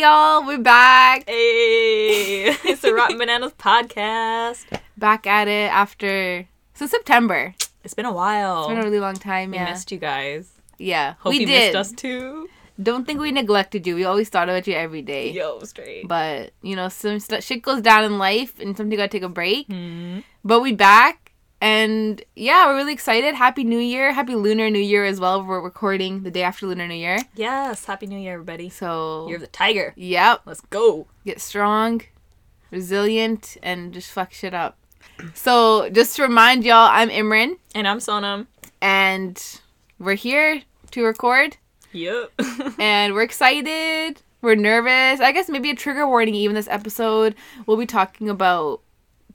y'all. We're back. Hey, it's the Rotten Bananas podcast. Back at it after so September. It's been a while. It's been a really long time. we Yeah, missed you guys. yeah. Hope we you did. missed us too. Don't think we neglected you. We always thought about you every day. Yo, straight. But you know, some st- shit goes down in life, and sometimes you gotta take a break. Mhm. But we back, and yeah, we're really excited. Happy New Year! Happy Lunar New Year as well. We're recording the day after Lunar New Year, Yes, happy New Year, everybody. so You're the tiger. yep. Let's go. get strong, resilient, and just fuck shit up. So, just to remind y'all, I'm Imran, And I'm Sonam. and we're here to record, Yep. and we're excited. We're nervous. I guess maybe a trigger warning. Even this episode, we'll be talking about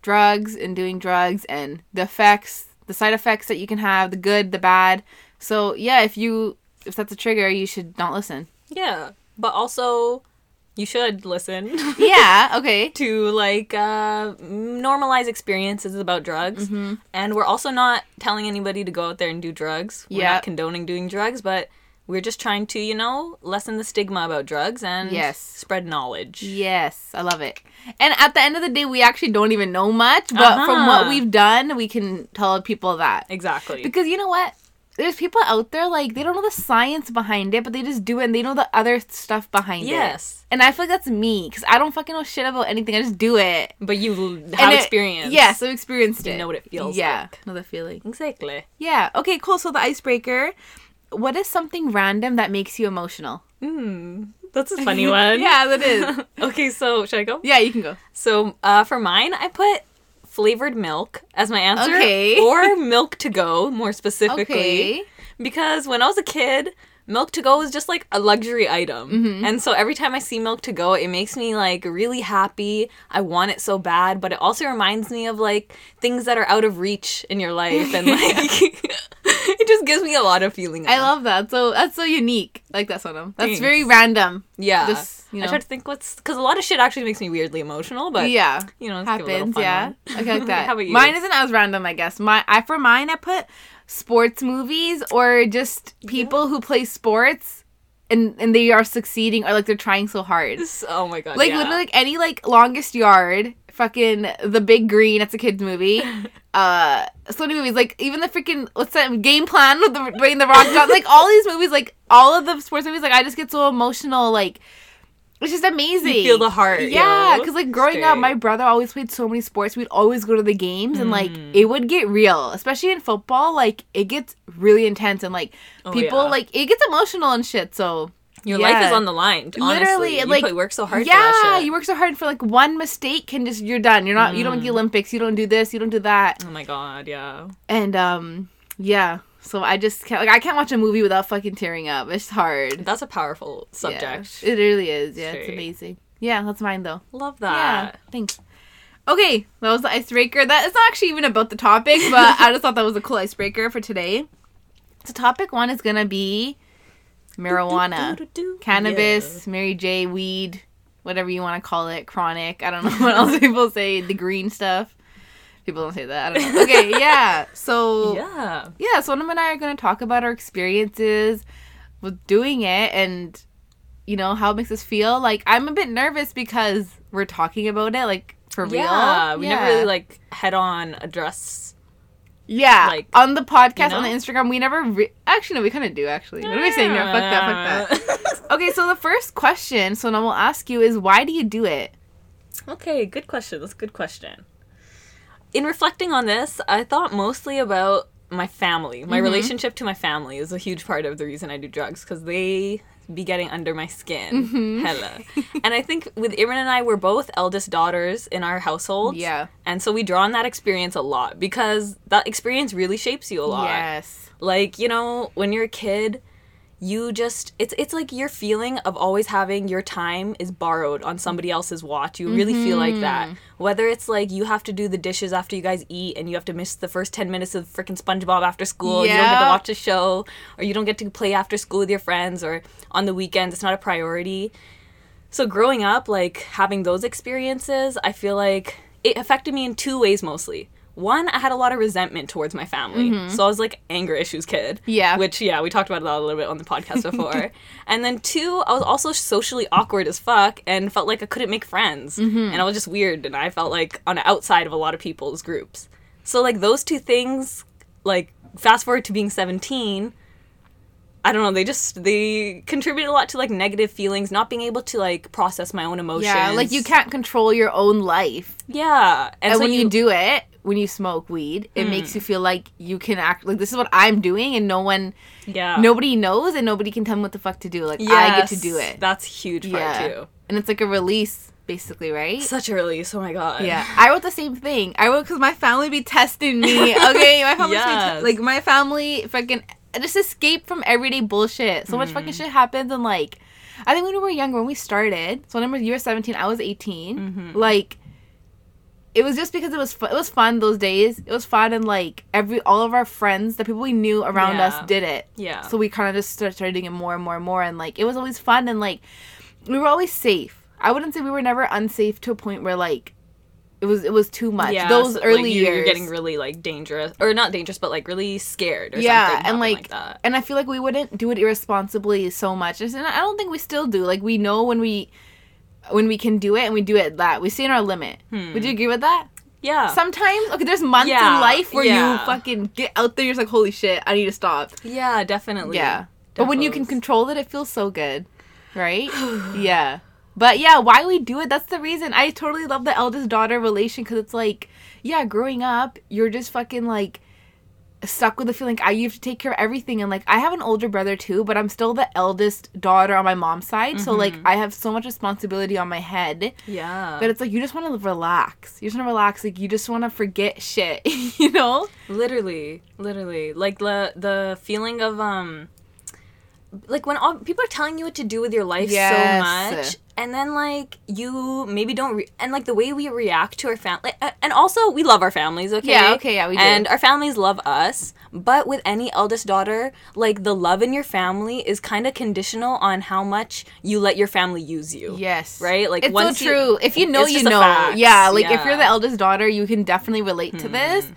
drugs and doing drugs and the effects, the side effects that you can have, the good, the bad. So, yeah, if you if that's a trigger, you should not listen. yeah, but also you should listen Yeah. Okay. to like uh, normalize experiences about drugs. Mm-hmm. And we're also not telling anybody to go out there and do drugs. We're Yeah. not condoning doing drugs, but we're just trying to, you know, lessen the stigma about drugs and Yes. spread knowledge. Yes, I love it. And at the end of the day, we actually don't even know much, but from what Uh-huh. we've done, we can tell people that. Exactly. Because you know what? There's people out there like they don't know the science behind it, but they just do it and they know the other stuff behind it. yes. And I feel like that's me because I don't fucking know shit about anything. I just do it. But you have it- experience. Yes, I've experienced You it. know what it feels yeah, like. know the feeling. Exactly. Yeah. Okay. Cool. So the icebreaker. What is something random that makes you emotional? Hmm. That's a funny one. yeah, that is. okay, so should I go? Yeah, you can go. So uh, for mine, I put flavored milk as my answer. Okay. Or milk to go, more specifically. Okay. Because when I was a kid, milk to go is just like a luxury item. Mm-hmm. And so every time I see milk to go, it makes me like really happy. I want it so bad, but it also reminds me of like things that are out of reach in your life and like it just gives me a lot of feeling. I love that. So that's so unique. I like that Sonam. That's Thanks. very random. Yeah. Just, you I know. try to think what's cuz a lot of shit actually makes me weirdly emotional, but yeah, you know, let's give a happens. Yeah, one. okay, like that. How about you? Mine isn't as random, I guess. My I for mine I put sports movies or just people who play sports and and they are succeeding or like they're trying so hard. Oh my god. Like yeah. literally like any like longest yard, fucking the big green. That's a kids movie. uh, so many movies. Like even the freaking what's that game plan with the Dwayne the Rock Johnson. Like all these movies, like all of the sports movies. Like I just get so emotional. Like it's just amazing. You feel the heart, Yeah, because like growing up, my brother always played so many sports. We'd always go to the games, and like Mm. it would get real, especially in football. Like it gets really intense, and like Oh, people yeah. like it gets emotional and shit. So Your yeah. life is on the line. Honestly. Literally, you like, put, work so hard yeah, for that shit. you work so hard for like one mistake can just you're done. You're not you don't make the Mm. Olympics, you don't do this, you don't do that. Oh my god, yeah. And um yeah. So I just can't like I can't watch a movie without fucking tearing up. It's hard. That's a powerful subject. Yeah, it really is. Yeah, it's amazing. Yeah, that's mine though. Love that. Yeah. Thanks. Okay, that was the icebreaker. That is not actually even about the topic, but I just thought that was a cool icebreaker for today. So topic one is gonna be marijuana. Do-do-do-do. cannabis, Mary J, weed, whatever you want to call it, chronic. I don't know what else people say. The green stuff. People don't say that. I don't know. Okay, yeah. So Yeah. yeah, So Sonam and I are going to talk about our experiences with doing it and you know how it makes us feel. Like I'm a bit nervous because we're talking about it, like for real. Yeah. We never really like head on address. Yeah, like, on the podcast you on the? Instagram, we never. Re- Actually, no, we kind of do. Actually, what are we saying there? Fuck that. Fuck that. Okay, so the first question, so now we'll ask you is why do you do it? Okay, good question. That's a good question. In reflecting on this, I thought mostly about my family. Mm-hmm. My relationship to my family is a huge part of the reason I do drugs because they be getting under my skin. Mm-hmm. Hella. and I think with Imran and I, we're both eldest daughters in our households. Yeah. And so we draw on that experience a lot because that experience really shapes you a lot. Yes. Like, you know, when you're a kid, you just it's it's like your feeling of always having your time is borrowed on somebody else's watch. You really feel like that. Mm-hmm. Whether it's like you have to do the dishes after you guys eat and you have to miss the first 10 minutes of freaking SpongeBob after school, you don't get to watch a show or you don't get to play after school with your friends or on the weekends it's not a priority. So growing up, like having those experiences, I feel like it affected me in two ways mostly. One, I had a lot of resentment towards my family. So I was like anger issues kid. Mm-hmm. Yeah. Which yeah, we talked about that a little bit on the podcast before. and then two, I was also socially awkward as fuck and felt like I couldn't make friends. Mm-hmm. And I was just weird and I felt like on the outside of a lot of people's groups. So like those two things, like fast forward to being 17, I don't know, they just they contribute a lot to like negative feelings, not being able to like process my own emotions. Yeah, like you can't control your own life. Yeah. And, so when you, do it, when you smoke weed, it makes you feel like you can act like this is what I'm doing and no one yeah. nobody knows and nobody can tell me what the fuck to do. Like I get to do it. That's huge part yeah. too. And it's like a release basically, right? Such a release. Oh my god. Yeah, I wrote the same thing. I wrote because my family be testing me. Okay, my family Yes. like my family fucking just escape from everyday bullshit. So much fucking Mm. shit happens, and like, I think when we were younger, when we started, so when you were seventeen, I was 18 Mm-hmm. Like, it was just because it was fu- it was fun those days. It was fun, and like every all of our friends, the people we knew around Yeah. us, did it. Yeah. So we kind of just started doing it more and more and more, and like it was always fun, and like we were always safe. I wouldn't say we were never unsafe to a point where like it was it was too much. Yeah, Those so, early like, you- years, you're getting really like dangerous, or not dangerous, but like really scared. Or yeah, something and like, like and I feel like we wouldn't do it irresponsibly so much. And I don't think we still do. Like we know when we when we can do it, and we do it that we stay in our limit. Would you agree with that? Yeah. Sometimes, okay, there's months Hmm. Yeah, in life where you fucking get out there. You're just like, holy shit, I need to stop. yeah, definitely. Yeah. But when you can control it, it feels so good. Right? yeah. But yeah, why we do it, that's the reason. I totally love the eldest daughter relation because it's like, yeah, growing up, you're just fucking like stuck with the feeling I you have to take care of everything. And like, I have an older brother too, but I'm still the eldest daughter on my mom's side. So like, I have so much responsibility on my head. Yeah. But it's like, you just want to relax. You just want to relax. Like, you just want to forget shit, you know? literally, literally, like the the feeling of um, like when all people are telling you what to do with your life Yes. so much, and then like you maybe don't, re- and like the way we react to our family, and also we love our families, okay? Yeah, okay, yeah, we do. And our families love us, but with any eldest daughter, like the love in your family is kind of conditional on how much you let your family use you. Yes. Right? Like it's once so you- true. if you know, you know. Yeah. Like if you're Hmm. the eldest daughter, you can definitely relate to this.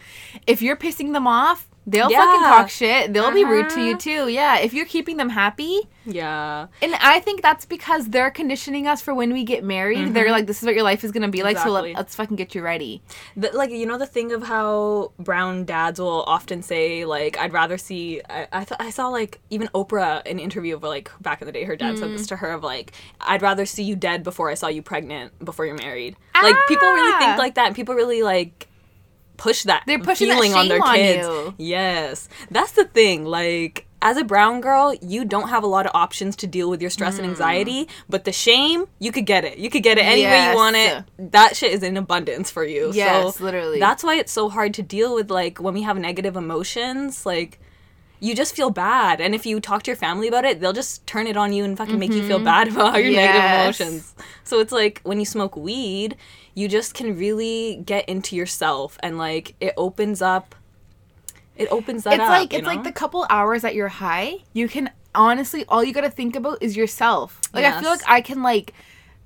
If you're pissing them off, they'll Yeah. fucking talk shit. They'll be rude to you Uh-huh. too. Yeah. If you're keeping them happy, Yeah. and I think that's because they're conditioning us for when we get married. They're like, this is what your life is gonna be like. So Mm-hmm. Exactly. let, let's fucking get you ready. The, like you know the thing of how brown dads will often say like I'd rather see I I, th- I saw like even Oprah in an interview of like back in the day her dad said this Mm. to her of like I'd rather see you dead before I saw you pregnant before you're married like people really Ah. think like that and people really like push that They're pushing that feeling on their on kids you. yes that's the thing like as a brown girl, you don't have a lot of options to deal with your stress Mm. and anxiety, but the shame, you could get it. You could get it any way you want it. That shit is in abundance for you. Yes, so literally. That's why it's so hard to deal with like when we have negative emotions, like you just feel bad. And if you talk to your family about it, they'll just turn it on you and fucking make you feel bad about your negative Mm-hmm. Emotions. So it's like when you smoke weed, you just can really get into yourself and like it opens up it opens that it's up. like it's like the couple hours that you're high you can honestly all you gotta think about is yourself like i feel like i can like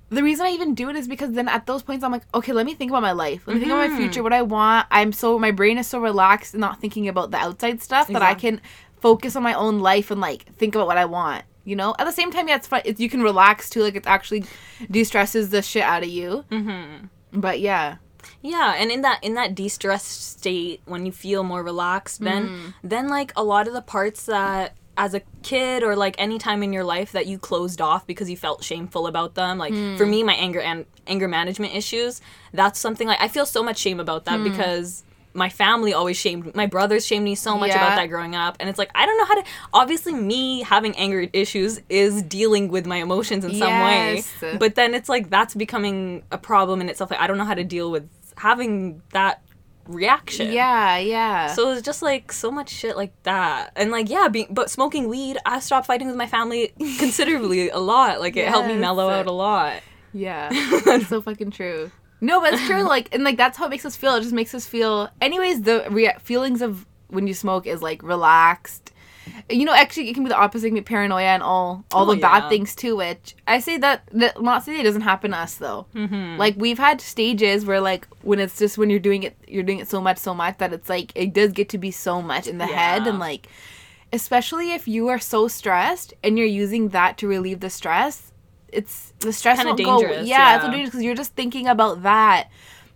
the reason i even do it is because then at those points i'm like okay let me think about my life let me think about my Mm-hmm. future what i want i'm so my brain is so relaxed and not thinking about the outside stuff that i can focus on my own life and like think about what i want you know at the same time yeah it's fun it's, you can relax too like it actually de-stresses the shit out of you mm-hmm. But yeah Yeah, and in that in that de-stressed state when you feel more relaxed, then Mm-hmm. then like a lot of the parts that as a kid or like any time in your life that you closed off because you felt shameful about them, like Hmm. for me my anger and anger management issues, that's something like I feel so much shame about that because my family always shamed my brothers shamed me so much Yeah. about that growing up. And it's like I don't know how to obviously me having anger issues is dealing with my emotions in some way. But then it's like that's becoming a problem in itself. Like I don't know how to deal with having that reaction. Yeah yeah. So it's just like so much shit like that. And like yeah being but smoking weed I stopped fighting with my family considerably a lot. Like it helped me mellow out a lot. Yeah, it's so fucking true. No, but it's true. Like, and like that's how it makes us feel. It just makes us feel. Anyways, the rea- feelings of when you smoke is like relaxed. you know, actually, it can be the opposite, it can be paranoia and all all Oh, the bad things too. Which I say that, that not say it doesn't happen to us though. Mm-hmm. Like we've had stages where like when it's just when you're doing it, you're doing it so much, so much that it's like it does get to be so much in the head and like, especially if you are so stressed and you're using that to relieve the stress, it's the stress won't go. dangerous, Yeah, it's yeah. dangerous because you're just thinking about that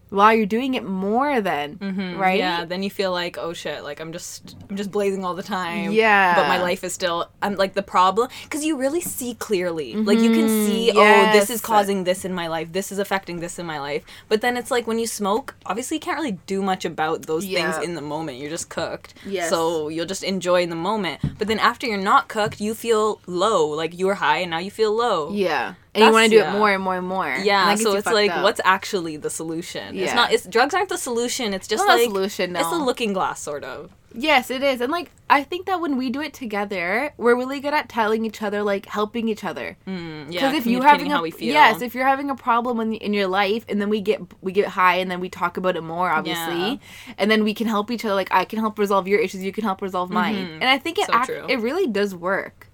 while you're doing it more than mm-hmm. right. Yeah, then you feel like, oh shit, like I'm just I'm just blazing all the time. Yeah. But my life is still I'm like the problem cuz you really see clearly. Like you can see, oh, this is causing this in my life. This is affecting this in my life. But then it's like when you smoke, obviously you can't really do much about those Yeah. things in the moment. You're just cooked. Yes. So you'll just enjoy in the moment. But then after you're not cooked, you feel low. Like you were high and now you feel low. Yeah. And you want to do yeah. it more and more and more. Yeah, gets so it's like, up. what's actually the solution? It's Yeah. not. It's drugs aren't the solution. It's just like solution, It's a looking glass, sort of. Yes, it is. And like I think that when we do it together, we're really good at telling each other, like helping each other. Mm, yeah, Because if you communicating having a how we feel. yes, if you're having a problem in, in your life, and then we get we get high, and then we talk about it more, obviously, Yeah. and then we can help each other. Like I can help resolve your issues, you can help resolve mine, and I think it So act, it really does work.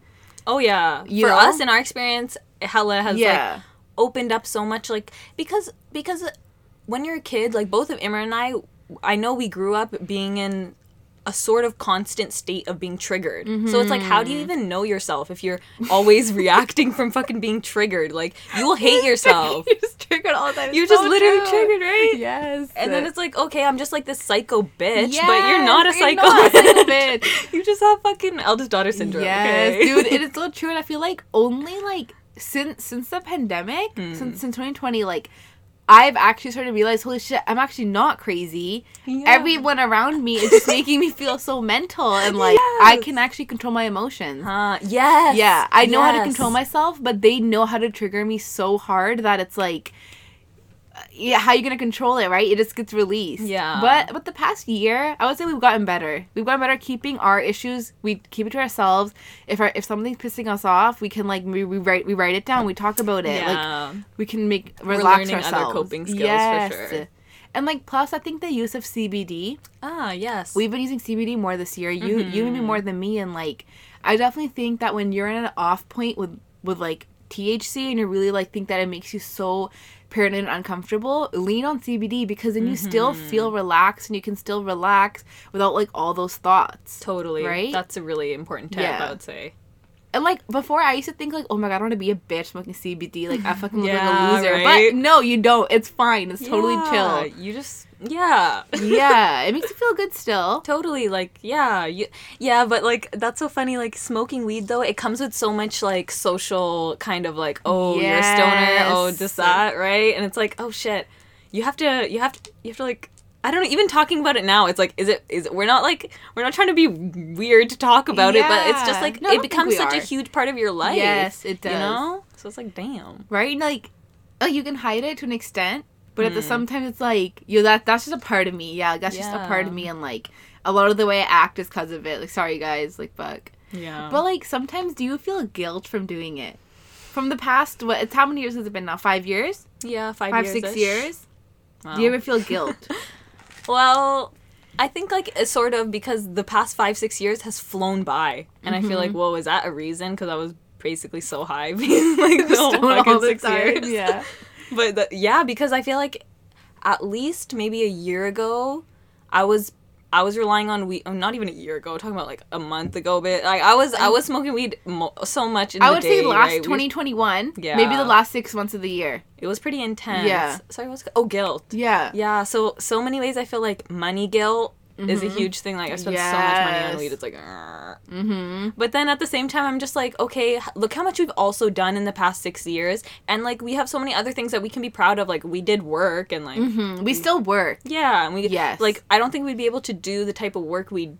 oh yeah, You for know? us in our experience, Hella has Yeah. like opened up so much, like because because when you're a kid, like both of Imran and I, I know we grew up being in a sort of constant state of being triggered. So it's like, how do Mm-hmm. you even know yourself if you're always reacting from fucking being triggered? Like you will hate yourself. you're just triggered all the time. You're just literally true. triggered, right? Yes. And then it's like, okay, I'm just like this psycho bitch, Yes, but you're not a you're psycho, not a psycho bitch. bitch. you just have fucking eldest daughter syndrome. Yes, okay? dude, it is so true, and I feel like only like since since the pandemic, Hmm. since since 2020, like I've actually started to realize, holy shit, I'm actually not crazy. Yeah. Everyone around me is just making me feel so mental, and like I can actually control my emotions. Huh? Yes. Yeah, I know how to control myself, but they know how to trigger me so hard that it's like, yeah, how you gonna control it, right? It just gets released. Yeah. But but the past year, I would say we've gotten better. We've gotten better keeping our issues. We keep it to ourselves. If our, if something's pissing us off, we can like we, we write we write it down. We talk about it. Like Yeah. we can make relax learning other coping skills for sure. And like plus, I think the use of CBD. ah, yes. We've been using CBD more this year. You you maybe Mm-hmm. more than me, and like I definitely think that when you're in an off point with with like THC and you really like think that it makes you so paranoid and uncomfortable, lean on CBD because then you still Mm-hmm. feel relaxed and you can still relax without like all those thoughts. totally. Right? That's a really important tip, Yeah. I would say. And like before, I used to think like, oh my god, I want to be a bitch smoking CBD. Like I fucking look Yeah, like a loser. right? But no, you don't. It's fine. It's totally Yeah, chill. You just yeah. yeah, it makes you feel good still. Totally, like yeah, you, yeah, but like that's so funny. Like smoking weed, though, it comes with so much like social kind of like, oh, you're a stoner, oh, Yes. just that, right? And it's like, oh shit, you have to, you have to, you have to like, I don't know. Even talking about it now, it's like, is it, is it? We're not like, we're not trying to be weird to talk about it, but it's just like No, it becomes such a huge part of your life. Yes, it does. You know, so it's like, damn. right? Like, oh, you can hide it to an extent, but Hmm. at the same time, it's like you that that's just a part of me. Yeah, that's just a part of me, and like a lot of the way I act is because of it. Like, sorry guys, like fuck. Yeah. But like sometimes, do you feel guilt from doing it? From the past, what? It's how many years has it been now? Five years? yeah, five, Five, years. six years? Wow. Do you ever feel guilt? Well, I think like sort of because the past five six years has flown by, and I feel Mm-hmm. like, whoa, is that a reason? Because I was basically so high, being like the whole fucking six years. Yeah. But the, yeah, because I feel like at least maybe a year ago, I was. I was relying on weed. oh, Not even a year ago. Talking about like a month ago, but like I was, I was smoking weed mo- so much in I the would day, say last right? 2021. Yeah. Maybe the last six months of the year. It was pretty intense. Yeah. Sorry, what's oh guilt? Yeah. Yeah, so so many ways I feel like money guilt is a huge thing. Like I spent so much money on weed. It's like, mm-hmm. but then at the same time, I'm just like, okay, look how much we've also done in the past six years, and like we have so many other things that we can be proud of. Like we did work, and like Mhm. We still work. yeah, and we Yes. like I don't think we'd be able to do the type of work we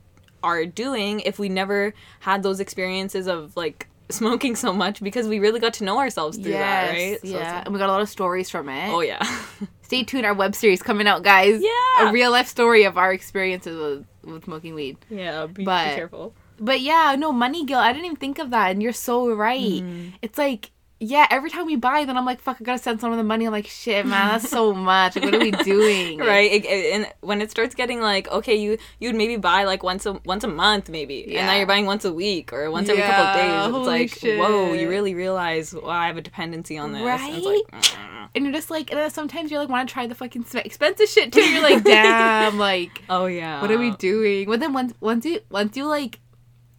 are doing if we never had those experiences of like smoking so much because we really got to know ourselves through that, right? So yeah. like- and we got a lot of stories from it. oh yeah. Stay tuned. Our web series coming out, guys. Yeah. A real life story of our experiences with, with smoking weed. yeah, be, But- be careful. But yeah, no money guilt. I didn't even think of that, and you're so right. Mm. It's like yeah, every time we buy, then I'm like, fuck, I gotta send some of the money. I'm like, shit, man, that's so much. Like, what are we doing? right it, it- and when it starts getting like okay you you'd maybe buy like once a once a month maybe and now you're buying once a week or once every couple of days it's like whoa you really realize wow i have a dependency on this And it's like, mm. And you're just like, and then sometimes you're like, want to try the fucking expensive shit too. You're like, damn, like, oh yeah what are we doing? But then once, once you, once you like,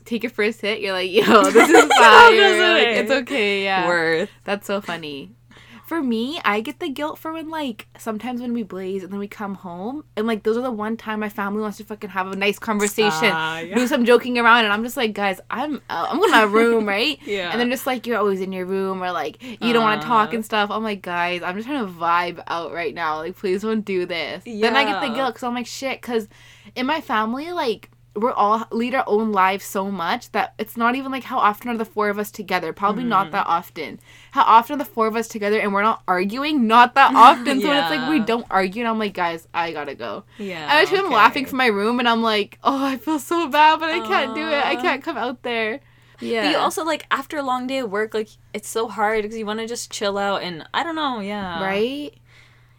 take your first hit, you're like, yo, this is fire. Like, it's okay. Yeah. worth That's so funny. For me, I get the guilt for when like sometimes when we blaze and then we come home and like those are the one time my family wants to fucking have a nice conversation, Ah, yeah. do some joking around, and I'm just like, guys, I'm uh, I'm going to my room, right? Yeah. And then just like you're always in your room or like you don't want to talk Uh. and stuff. I'm like, guys, I'm just trying to vibe out right now. Like, please don't do this. Yeah. Then I get the guilt because I'm like, shit, because in my family, like we're all lead our own lives so much that it's not even like how often are the four of us together? Probably not Mm. that often. How often are the four of us together and we're not arguing? Not that often. So it's like we don't argue and i'm like guys i gotta go. Yeah and i am okay. laughing from my room and i'm like oh i feel so bad but i can't do it. I can't come out there. Yeah. But you also like after a long day of work, like it's so hard because you want to just chill out and I don't know, yeah. right?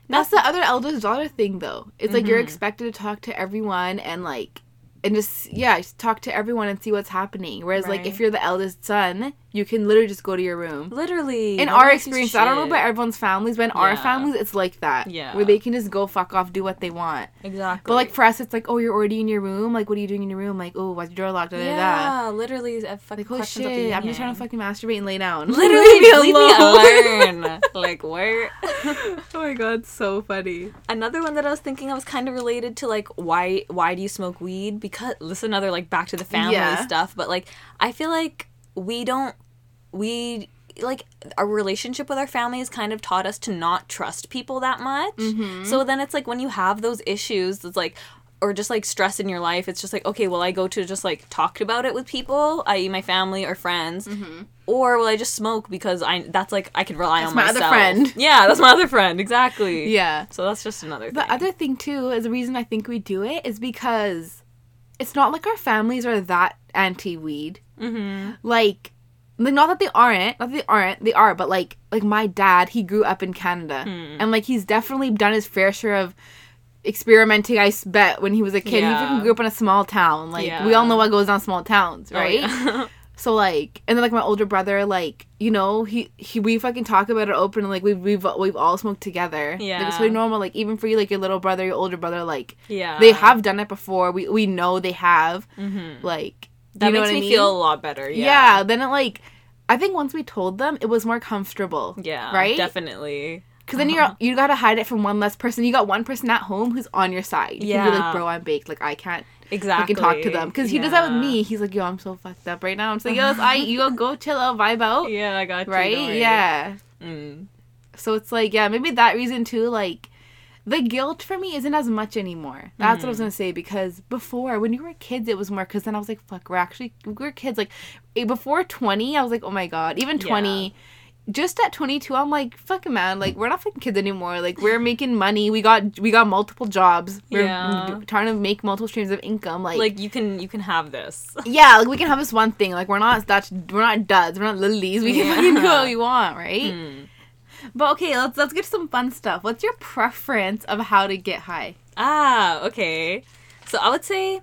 That's the other eldest daughter thing though. It's like you're Mhm. expected to talk to everyone and like and just yeah just talk to everyone and see what's happening. Whereas like if you're the eldest son you can literally just go to your room Literally. in our one gives a experience i don't know about everyone's families but in our families it's like that Yeah. where they can just go fuck off do what they want Exactly. but like for us it's like oh you're already in your room like what are you doing in your room like oh why's your door locked da, da, da, da. yeah, literally, I fucking like oh questions at the shit i'm just trying to fucking masturbate and lay down Literally, Leave leave me alone. like where? oh my god so funny another one that I was thinking of was kind of related to like why why do you smoke weed? Because this is another like back to the family Yeah. stuff, but like I feel like we don't we like our relationship with our family has kind of taught us to not trust people that much. Mm-hmm. So then it's like when you have those issues, it's like or just like stress in your life, it's just like okay, will I go to just like talk about it with people, i.e., my family or friends, or will I just smoke because I that's like I can rely Mm-hmm. That's on my other friend. Yeah, that's my other friend. Exactly. yeah So that's just another thing. The other thing too is the reason I think we do it is because it's not like our families are that anti weed. mm-hmm. Like, like, not that they aren't, not that they aren't, they are, but like, like my dad, he grew up in Canada, Hmm. and like he's definitely done his fair share of experimenting. i bet when he was a kid, Yeah. he grew up in a small town. Like we all know what goes on small towns, Oh, right? yeah. So like, and then like my older brother, like you know, he he we fucking talk about it open. Like we've we've we've all smoked together. like, it's Yeah. really normal. Like even for you, like your little brother, your older brother, like yeah. they have done it before. We we know they have. Mm-hmm. Like That you know makes me I mean? feel a lot better. yeah. Yeah. Then it like, I think once we told them, it was more comfortable. Yeah. Right? Definitely. Because then you're you gotta hide it from one less person. You got one person at home who's on your side. You can be Yeah. like, bro, I'm baked. Like I can't Exactly. fucking talk to them. Because he does that with me. He's like, yo, I'm so fucked up right now. I'm just like, yo, it's I. You go go chill out, vibe out. Yeah, I got you. right? Yeah. Mm. So it's like, yeah, maybe that reason too, like the guilt for me isn't as much anymore. That's what I was gonna say because before, when you were kids, it was more. Because then I was like, fuck, we're actually we're kids. Like eh, before twenty, I was like, oh my god, even twenty. Just at twenty two, I'm like, fucking man, like we're not fucking kids anymore. Like we're making money. We got we got multiple jobs. We're Yeah. trying to make multiple streams of income. Like, Like you can you can have this. yeah, like we can have this one thing. Like we're not that's we're not duds. We're not lilies. We can Yeah. fucking do what we want, right? Mm. But okay, let's let's get to some fun stuff. What's your preference of how to get high? Ah, okay. So I would say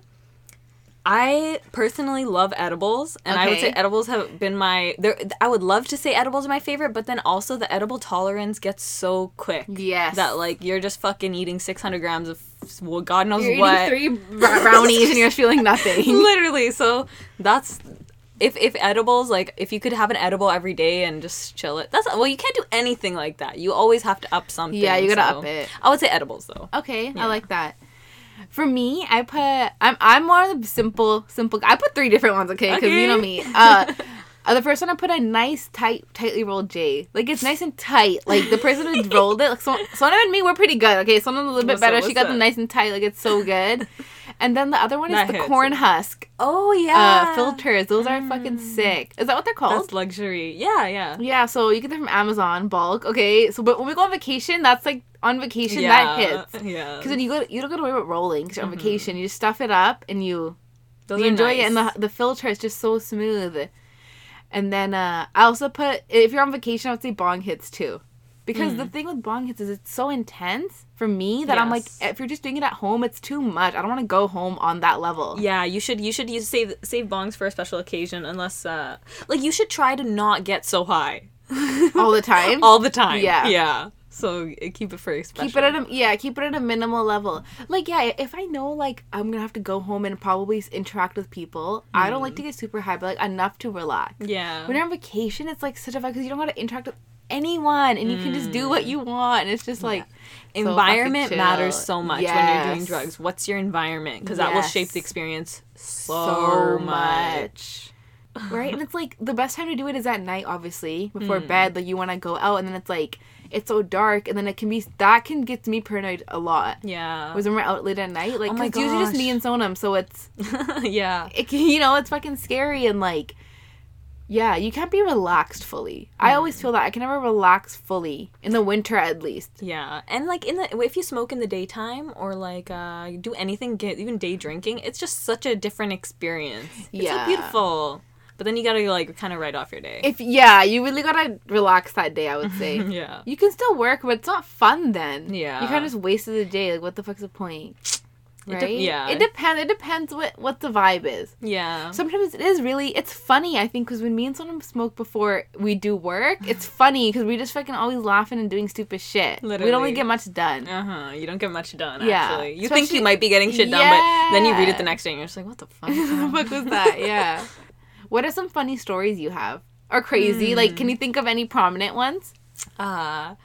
I personally love edibles, and I would say edibles have been my. There, I would love to say edibles are my favorite, but then also the edible tolerance gets so quick Yes. that like you're just fucking eating 600 grams of well, God knows you're what. eating three brownies and you're feeling nothing. Literally, so that's if if edibles like if you could have an edible every day and just chill it. That's well, you can't do anything like that. You always have to up something. Yeah, you gotta so up it. I would say edibles though. Okay, Yeah. I like that. For me, I put I'm I'm more of the simple simple. I put three different ones, okay? Because you know me. Uh, uh, the first one I put a nice tight tightly rolled J. Like it's nice and tight. Like the person who rolled it, like so, Sona and me, we're pretty good. Okay, Sona's a little bit What's better. she got them up? nice and tight. Like it's so good. And then the other one is the hits. corn husk Oh yeah, uh, filters. Those are fucking sick. Is that what they're called? That's luxury. Yeah, yeah. Yeah, so you get them from Amazon bulk. Okay, so but when we go on vacation, that's like on vacation that hits. Yeah. Because then you go, you don't go to worry about rolling. Cause you're on Mhm. vacation, you just stuff it up and you, Those you are enjoy it, and the the filter is just so smooth. And then uh, I also put if you're on vacation, I would say bong hits too. Because Mm. the thing with bong hits is it's so intense for me that I'm like, if you're just doing it at home, it's too much. I don't want to go home on that level. Yeah, you should you should use save save bongs for a special occasion unless uh like you should try to not get so high All the time. all the time. Yeah. Yeah. So uh, keep it for special. keep it at a yeah keep it at a minimal level like yeah if i know like i'm gonna have to go home and probably interact with people i don't like to get super high but like enough to relax Yeah. when you're on vacation it's like such a vibe because you don't got to interact with anyone and you can just do what you want and it's just like so environment fucking matters so much when you're doing drugs. What's your environment? Because that will shape the experience so, so much. much right and it's like the best time to do it is at night obviously before Hmm. bed like you want to go out and then it's like it's so dark and then it can be that can get me paranoid a lot Yeah. was when we're out late at night like Oh my 'cause it's usually just me and sonam so it's yeah. it you know it's fucking scary and like yeah you can't be relaxed fully i always feel that i can never relax fully in the winter at least Yeah, and like in the if you smoke in the daytime or like uh do anything, get even day drinking, it's just such a different experience. It's so Yeah. beautiful. But then you gotta like kind of write off your day. if yeah you really gotta relax that day i would say yeah. you can still work but it's not fun then Yeah. you kind of just wasted the day like what the fuck's the point It right de- yeah. it depends it depends what what the vibe is Yeah. sometimes it is really it's funny i think because when me and Sonam smoke before we do work it's funny because we just fucking always laughing and doing stupid shit Literally. we don't really get much done Uh huh. You don't get much done. Yeah. Actually, you think you might be getting shit done, but then you read it the next day and you're just like, what the fuck? what the fuck was that yeah what are some funny stories you have or crazy like Hmm. can you think of any prominent ones Uh,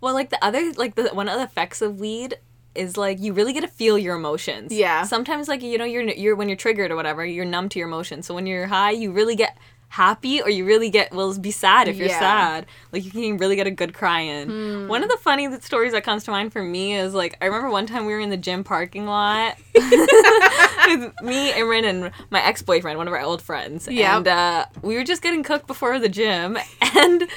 well, like the other, like the one of the effects of weed is like you really get to feel your emotions. Yeah. Sometimes, like you know, you're you're when you're triggered or whatever, you're numb to your emotions. So when you're high, you really get happy or you really get will be sad if you're Yeah. Hmm. sad. Like you can really get a good cry in. One of the funny stories that comes to mind for me is like I remember one time we were in the gym parking lot with me, Imran, and my ex boyfriend, one of our old friends. Yep. And uh, we were just getting cooked before the gym, and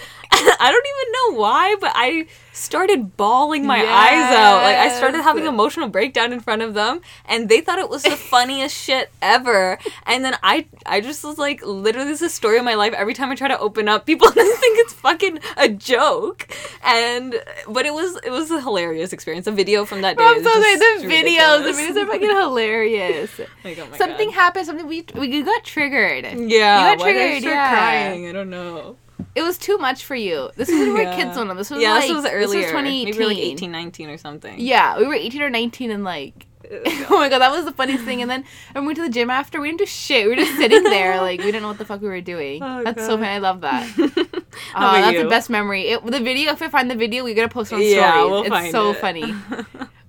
I don't even know why, but I started bawling my eyes out. Like I started having Yes. emotional breakdown in front of them, and they thought it was the funniest shit ever. And then I, I just was like, literally, this is a story of my life. Every time I try to open up, people think it's fucking a joke. And but it was, it was a hilarious experience. A video from that day. I'm so sorry. The videos, the videos are fucking hilarious. Like, oh something God. happened. Something we we got triggered. Yeah, You got why did I triggered, yeah. crying? I don't know. It was too much for you. This is when we were Yeah. kids on them. This was yeah, like this was earlier. This was 2018. Maybe like 18, 19 or something. Yeah, we were 18 or 19 and like. oh my god, that was the funniest thing. And then and we went to the gym after. We didn't do shit. We were just sitting there, like we didn't know what the fuck we were doing. Oh, that's so funny. I love that. Oh, about ah, that's you? the best memory. It, the video, if I find the video, we gotta post it on stories. Yeah, we'll it's so it. funny.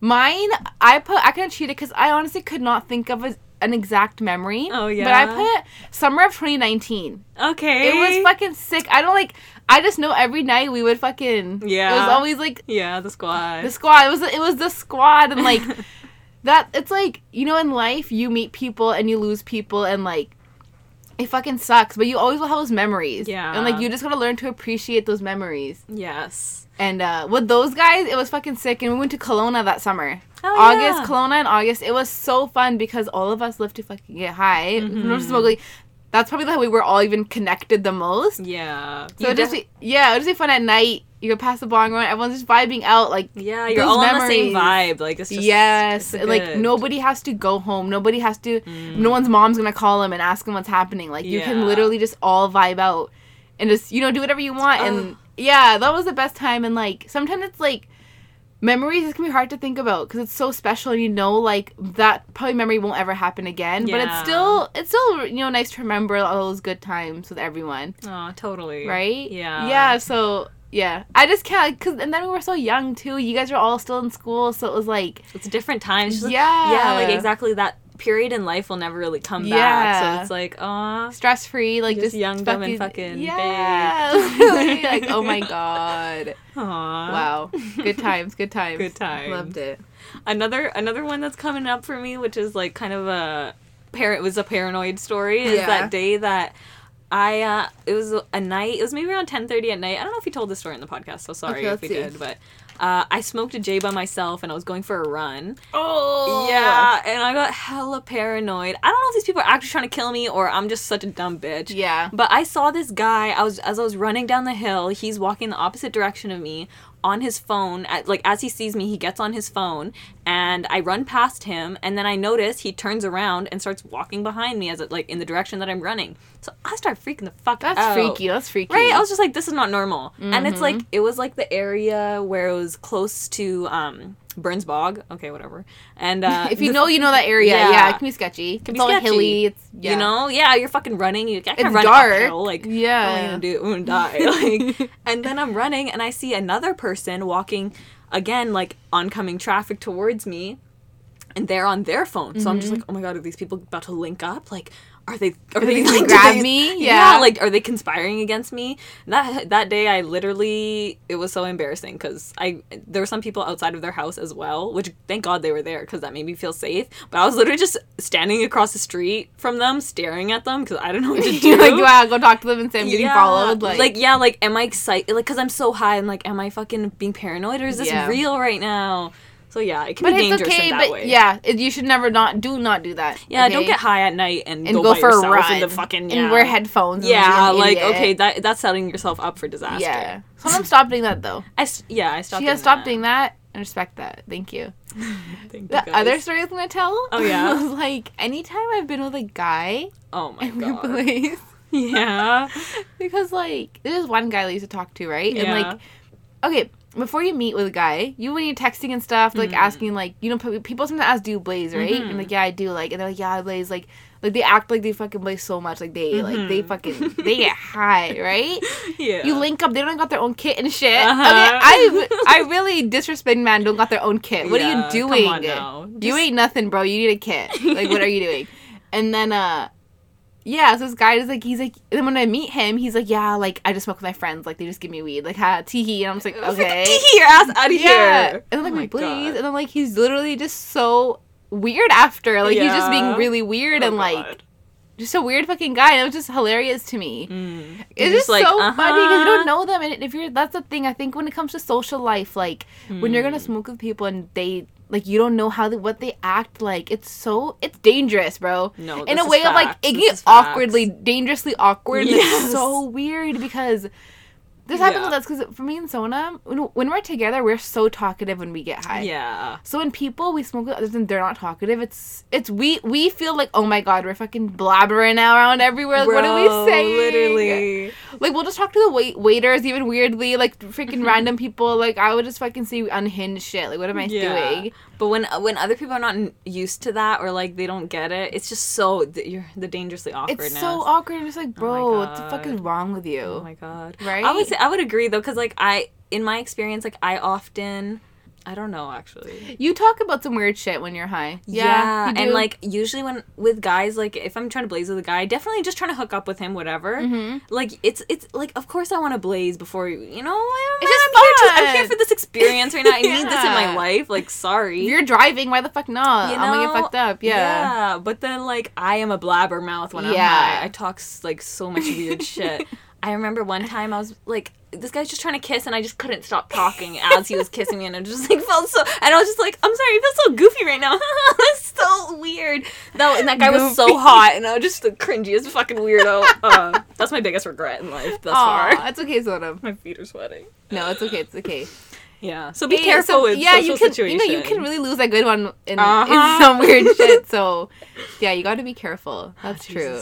Mine, I put. I kind of cheated because I honestly could not think of a, an exact memory. Oh, yeah. But I put summer of 2019. Okay. It was fucking sick. I don't like. I just know every night we would fucking. Yeah. It was always like Yeah, the squad. the squad. It was it was the squad and like that. It's like you know in life you meet people and you lose people and like. It fucking sucks, but you always will have those memories. Yeah. And like you just gotta learn to appreciate those memories. yes. And uh, with those guys, it was fucking sick. And we went to Kelowna that summer. Oh, August, yeah. Kelowna in August. It was so fun because all of us lived to fucking get high. Mm-hmm. That's probably how we were all even connected the most. Yeah. So it'd just be, yeah, it'd just be fun at night. You go past the bong run, everyone's just vibing out. Like, yeah, you're all on the same vibe. Like it's just yes, it's like nobody has to go home. Nobody has to. No one's mom's gonna call him and ask him what's happening. Like you can literally just all vibe out and just you know do whatever you want. And Ugh. Yeah, that was the best time. And like sometimes it's like memories it can be hard to think about because it's so special and you know like that probably memory won't ever happen again but it's still it's still you know nice to remember all those good times with everyone Oh, totally. right Yeah. yeah so yeah i just can't because and then we were so young too you guys were all still in school so it was like It's a different time. It's just- Yeah. Yeah, like exactly that period in life will never really come back. Yeah. So it's like, aw. stress free like Just just, young, dumb, and fucking yeah like oh my god Aw. wow good times good times Good times. loved it Another another one that's coming up for me, which is like kind of a parent was a paranoid story, is Yeah. that day that I uh it was a night, it was maybe around ten thirty at night. I don't know if we told this story in the podcast, so sorry Okay, if we see. did, but Uh, I smoked a J by myself and I was going for a run. Oh Yeah, and I got hella paranoid. I don't know if these people are actually trying to kill me or I'm just such a dumb bitch. Yeah. But I saw this guy. I was as I was running down the hill. He's walking the opposite direction of me on his phone. At, like as he sees me, he gets on his phone, and I run past him. And then I notice he turns around and starts walking behind me as it, like in the direction that I'm running. So I start freaking the fuck out. That's freaky. That's freaky. Right? I was just like, this is not normal. And it's like Mm-hmm. it was like the area where it was close to um Burns Bog. Okay, whatever. And uh if you know, you know that area. Yeah. Yeah, it can be sketchy. can it's be all sketchy. hilly. It's yeah. You know, yeah, you're fucking running. You can't run dark. uphill. Like, Yeah. what am I gonna do? I'm gonna die. Like, and then I'm running, and I see another person walking again, like oncoming traffic towards me, and they're on their phone. So I'm just like, oh my god, are these people about to link up? Like, are they? Are they they like, grab they- me? Yeah. Yeah. Like, are they conspiring against me? That that day, I literally it was so embarrassing because I there were some people outside of their house as well, which thank God they were there because that made me feel safe. But I was literally just standing across the street from them, staring at them because I don't know what to do. Like, wow, go talk to them and say I'm getting followed. Like, yeah, like, am I excited? Like, cause I'm so high, I'm like, am I fucking being paranoid or is this Yeah. real right now? So yeah, it can but be dangerous okay. in that But way. yeah, you should never not do not do that. yeah. Don't get high at night and, and go, go, for a run in the fucking yeah. and wear headphones. Yeah, like idiot. okay, that that's setting yourself up for disaster. Yeah, someone stop doing that though. I yeah, I stopped. she has stopped doing that. I respect that. Thank you. Thank you, The guys. other story I was gonna tell. Oh, yeah? was like anytime I've been with a guy Oh my god. place, Yeah. because like there's one guy I used to talk to, right? And Yeah. like, okay, before you meet with a guy, you when you're texting and stuff, like Mhm. asking like you know people sometimes ask, "Do you blaze?" Right? Mhm. And like, yeah, I do. Like, and they're like, yeah, I blaze. Like, like they act like they fucking blaze so much, like they like they Mhm. fucking they get high, right? Yeah. You link up. They don't got their own kit and shit. Uh-huh. Okay, I I really disrespect man. Don't got their own kit. What Yeah, are you come doing? on now. You ain't nothing, bro. You need a kit. Like, what are you doing? And then, uh, yeah. So this guy is like, he's like, and then when I meet him, he's like, yeah, like I just smoke with my friends. Like they just give me weed. Like, ha, teehee. And I'm just like, okay. Get your ass out of Yeah. here. And then like Oh we my blaze, God. and then like he's literally just so weird after. Like he's just being really weird Oh, and like just a weird fucking guy. And it was just hilarious to me. Mm. It's just so funny because you uh-huh. don't know them, and if you're that's the thing. I think when it comes to social life, like when you're gonna Hmm. smoke with people and they like you don't know how they, what they act like, it's so it's dangerous, bro. No, In a way of like facts. it gets is facts. awkwardly, dangerously awkward. Yes. It's so weird because. This happens Yeah. with us because for me and Sona, when, we're together, we're so talkative when we get high. Yeah. So when people we smoke with others and they're not talkative, it's it's we we feel like oh my god we're fucking blabbering around everywhere. Like, what are we saying? Literally. Like we'll just talk to the wait waiters even weirdly like freaking random people. Like I would just fucking say unhinged shit. Like what am I Yeah. doing? But when when other people are not used to that or like they don't get it, it's just so th- you're the dangerously awkwardness. It's so awkward. I'm just like Oh bro, what the fuck is wrong with you? Oh my god. Right? I would say I would agree though cuz like I in my experience like I often I don't know actually. you talk about some weird shit when you're high. Yeah, you and like usually when with guys like if I'm trying to blaze with a guy, definitely just trying to hook up with him whatever. Mhm. Like it's it's like of course I want to blaze before you you know I'm, It's just I'm here to, I'm here for this experience right now. I need this in my life. Like sorry. you're driving, why the fuck not? You I'm gonna get fucked up. Yeah. Yeah, but then like I am a blabbermouth when I'm high. I talk like so much weird shit. I remember one time I was like, this guy's just trying to kiss, and I just couldn't stop talking as he was kissing me, and I just like felt so. And I was just like, I'm sorry, I feel so goofy right now. That's so weird. That and that guy was so hot, and I was just the cringiest fucking weirdo. Uh, that's my biggest regret in life thus Aw, far. it's okay, Sona. My feet are sweating. No, it's okay. It's okay. Yeah, so be careful so, with yeah, social you can situations. you know you can really lose a good one in, Uh-huh. in some weird shit. So yeah, you got to be careful. That's true.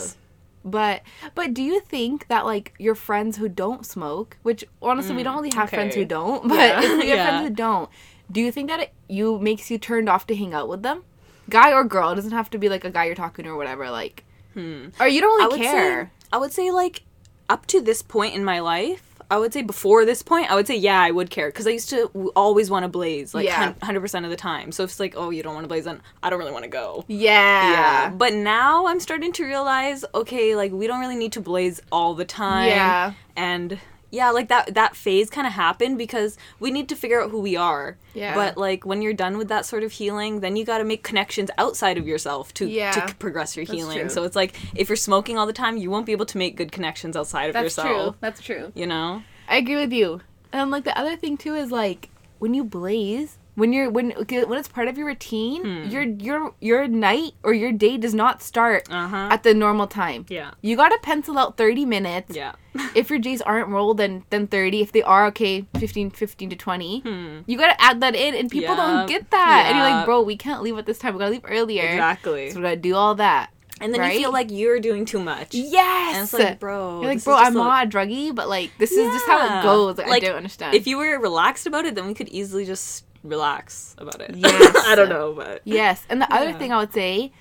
But but do you think that like your friends who don't smoke, which honestly we don't really have friends who Mm, don't, but Yeah, have yeah. friends who don't, do you think that it you makes you turned off to hang out with them, guy or girl? It doesn't have to be like a guy you're talking to or whatever. Like, Hmm. or you don't I really would care. say I would say like up to this point in my life, I would say before this point, I would say yeah, I would care because I used to always want to blaze like Yeah. hundred percent of the time. So if it's like oh you don't want to blaze, then I don't really want to go. yeah. Yeah, but now I'm starting to realize okay, like we don't really need to blaze all the time. Yeah. and yeah, like that that phase kind of happened because we need to figure out who we are. Yeah. But like when you're done with that sort of healing, then you got to make connections outside of yourself to Yeah. to progress your That's healing. true. So it's like if you're smoking all the time, you won't be able to make good connections outside of yourself. That's true. That's true. You know? I agree with you. And like the other thing too is like when you blaze, when you're when when it's part of your routine, Hmm. your your your night or your day does not start Uh-huh. at the normal time. Yeah. You gotta pencil out 30 minutes. Yeah. If your days aren't rolled, then then 30. If they are, okay, 15, 15 to 20. Hmm. You gotta add that in, and people Yeah. don't get that. And you're like, bro, we can't leave at this time. We gotta leave earlier. Exactly. So we gotta do all that. And then right? you feel like you're doing too much. Yes. And it's like, bro. You're like, bro, I'm not a druggie, but like, this is just how it goes. Like, Like, I don't understand. If you were relaxed about it, then we could easily just relax about it. Yes. I don't know, but yes. And the other thing I would say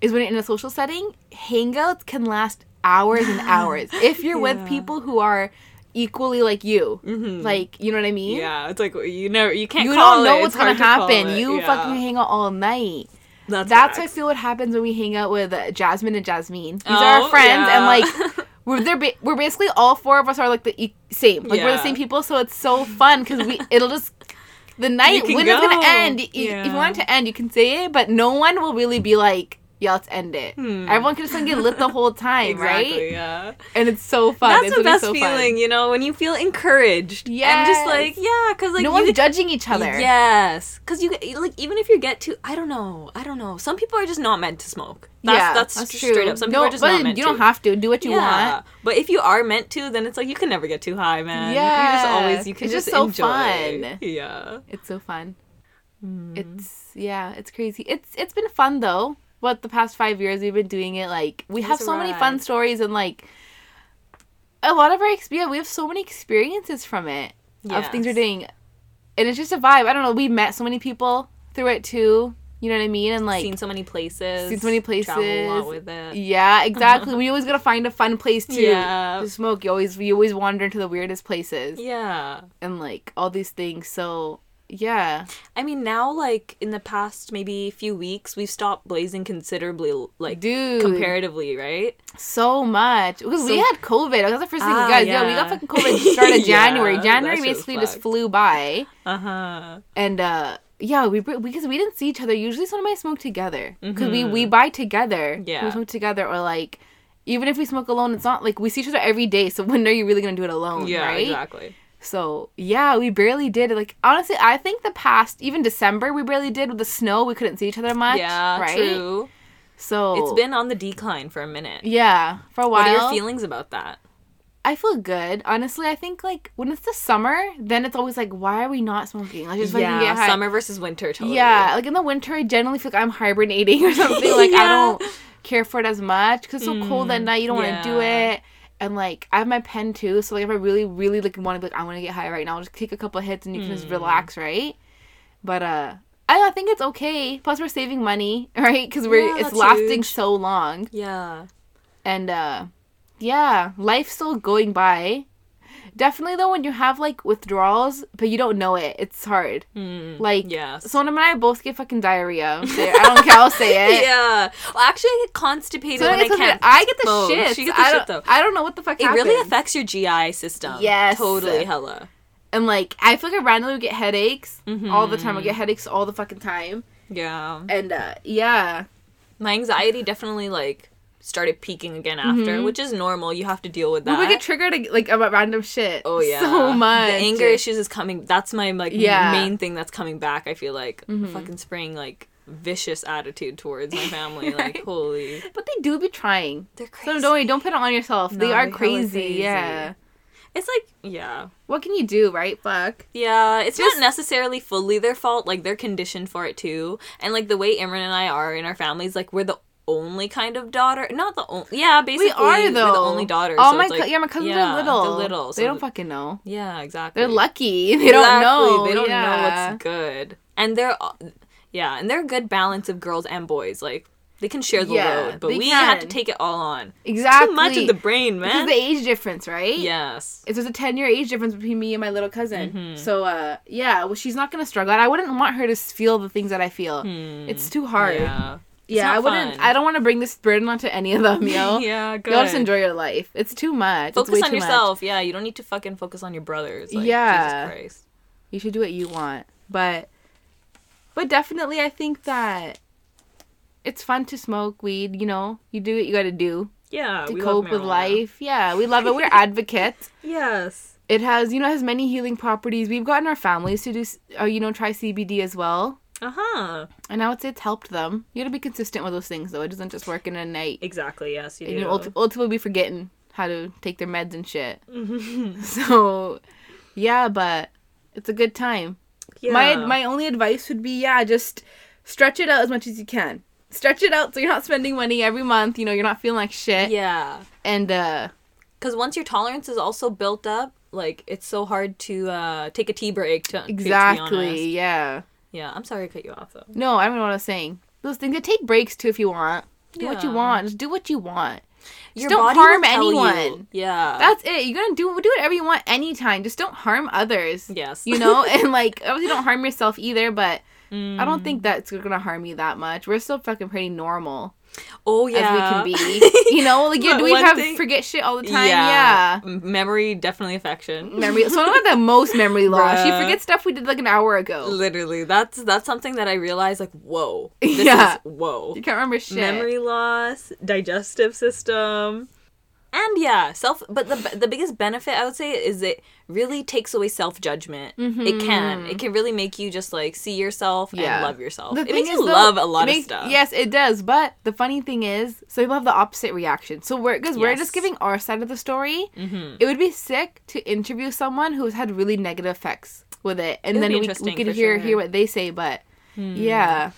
is when you're in a social setting, hangouts can last hours and hours. If you're with people who are equally like you, Mhm. like, you know what I mean? yeah, it's like you never, you can't. You don't know it. what's It's gonna hard to happen. You Yeah. fucking hang out all night. That's, That's I feel what happens when we hang out with Jasmine and Jasmine. These are Oh, our friends, and like we're they're ba- we're basically all four of us are like the e- same. Like we're the same people, so it's so fun because we it'll just the night when it's gonna end. y- y- If you want it to end, you can say it, but no one will really be like, "Yeah, let's end it." Hmm. Everyone can just like, get lit the whole time, exactly, right? Yeah. And it's so fun. That's it's the best so feeling, Fun. you know, when you feel encouraged. Yeah. And just like, yeah, because like no you one's get- judging each other. Yes, because you like even if you get to, I don't know, I don't know. Some people are just not meant to smoke. That's, yeah, that's, that's straight true. up. Some no, people are just not meant you to. don't have to do what you yeah. want. But if you are meant to, then it's like you can never get too high, man. Yeah. you just always you can It's just, just so enjoy. fun. Yeah. It's so fun. Mm. It's yeah, it's crazy. It's it's been fun though. What the past five years we've been doing it, like we have so many fun stories and like a lot of our experience. Yeah, we have so many experiences from it of things we're doing, and it's just a vibe. I don't know. We met so many people through it too. You know what I mean? And like seen so many places. seen so many Traveled a lot places. with it. yeah, exactly. we always gotta find a fun place to Yeah. to smoke. You always you always wander into the weirdest places Yeah. and like all these things. So yeah, I mean, now like in the past maybe few weeks, we've stopped blazing considerably, like dude, comparatively, right? so much because we had COVID. That's the first thing, Ah, guys. Yeah, we got fucking COVID. at the Start of January. that January basically just flew by, Uh huh. and uh yeah, we because we didn't see each other. Usually, someone might smoke together because we Mhm. we buy together. Yeah. we smoke together, or like even if we smoke alone, it's not like we see each other every day. So when are you really gonna do it alone? Yeah, right? exactly. So yeah, we barely did. Like honestly, I think the past even December we barely did with the snow. We couldn't see each other much. Yeah, right. true. So It's been on the decline for a minute. yeah for a while. What are your feelings about that? I feel good. Honestly, I think like when it's the summer, then it's always like, why are we not smoking? Let's just fucking yeah, get high. summer versus winter. Totally. Yeah, like in the winter, I generally feel like I'm hibernating or something. Like I don't care for it as much because it's so cold at Mm, night. You don't want to do it. And like I have my pen too, so like if I really, really like want to be like I want to get high right now, I'll just take a couple hits and you can just Mm. relax, right? But uh, I, I think it's okay. Plus we're saving money, right? Because we're Yeah, it's lasting huge. so long, Yeah. and uh, yeah, life's still going by. Definitely though, when you have like withdrawals, but you don't know it, it's hard. Mm, Like, yes. Sona and I both get fucking diarrhea. I don't care. I'll say it. yeah. Well, actually, I get constipated So when I can't. I get the shit. She gets the I shit though. I don't know what the fuck It really affects your GI system. Yes. Totally, hella. And like, I feel like I randomly get headaches all the time. I Mhm. get headaches all the fucking time. Yeah. And uh, yeah, My anxiety definitely like started peaking again after, Mhm. which is normal. You have to deal with that. we get triggered like about random shit. Oh yeah, so much. The anger issues is coming. That's my like Yeah. main thing that's coming back. I feel like Mhm. fucking spring like vicious attitude towards my family. Like holy, But they do be trying. they're So crazy. don't worry, don't put it on yourself. No, they are they crazy. crazy. Yeah. It's like yeah, What can you do, right? Fuck. yeah. It's Just- not necessarily fully their fault. Like they're conditioned for it too. And like the way Imran and I are in our families, like we're the only kind of daughter. Not the only. Yeah, basically we are though. The only daughters. Oh so my like, yeah, my cousins yeah, are little. They're little. They don't fucking know. Yeah, exactly. They're lucky. They don't know. They don't yeah. know what's good. And they're yeah, and they're a good balance of girls and boys. Like they can share the Yeah, load, but we had to take it all on. Exactly. Too much of the brain, man. the age difference, right? yes. It's there's a ten year age difference between me and my little cousin. Mhm. So uh yeah, well she's not gonna struggle. And I wouldn't want her to feel the things that I feel. Hmm. It's too hard. Yeah. Yeah, I wouldn't fun. I don't want to bring this burden onto any of them, yo. yeah, good. Y'all just enjoy your life. It's too much. It's Focus way on too much. yourself. Yeah, you don't need to fucking focus on your brothers. Like, Yeah. Jesus Christ. You should do what you want. But but definitely I think that it's fun to smoke weed, you know. You do what you gotta do Yeah. to we cope with life. Yeah, we love it. We're advocates. Yes. It has, you know, it has many healing properties. We've gotten our families to do, uh, you know, try CBD as well. Uh huh. And I would say it's helped them. You gotta be consistent with those things, though. It doesn't just work in a night. Exactly. Yes, you And do. you ult- ultimately be forgetting how to take their meds and shit. so, yeah, but it's a good time. yeah. My my only advice would be, yeah, just stretch it out as much as you can. Stretch it out so you're not spending money every month. You know, you're not feeling like shit. yeah. And uh, Because once your tolerance is also built up, like it's so hard to uh, take a tea break. To, to exactly, yeah. Yeah, I'm sorry to cut you off though. No, I don't know what I was saying. Those things. Take breaks too if you want. Do what you want. Just do what you want. Just Your don't harm anyone. Yeah. That's it. You're gonna do do whatever you want anytime. Just don't harm others. yes. You know, and like obviously don't harm yourself either. But I Mm. don't think that's gonna harm you that much. We're still fucking pretty normal oh yeah. as we can be. You know, like you But we have thing- forget shit all the time. Yeah. M- Memory definitely affection. Memory. So I have the most memory loss. She Bruh. forgets stuff we did like an hour ago. Literally, that's that's something that I realized. Like, whoa. This Yeah. Is, whoa. You can't remember shit. Memory loss, digestive system, and yeah, self. But the the biggest benefit I would say is it really takes away self judgment. It can. It can really make you just like see yourself Mm-hmm. Yeah. and love yourself. The it makes you though, love a lot of makes- stuff. Yes, it does. But the funny thing is, so people have the opposite reaction. So we're because we're just giving our side of the story. Mm-hmm. It would be sick to interview someone who's had really negative effects with it, and It then we, we could hear sure. Hmm. hear what they say. But yeah,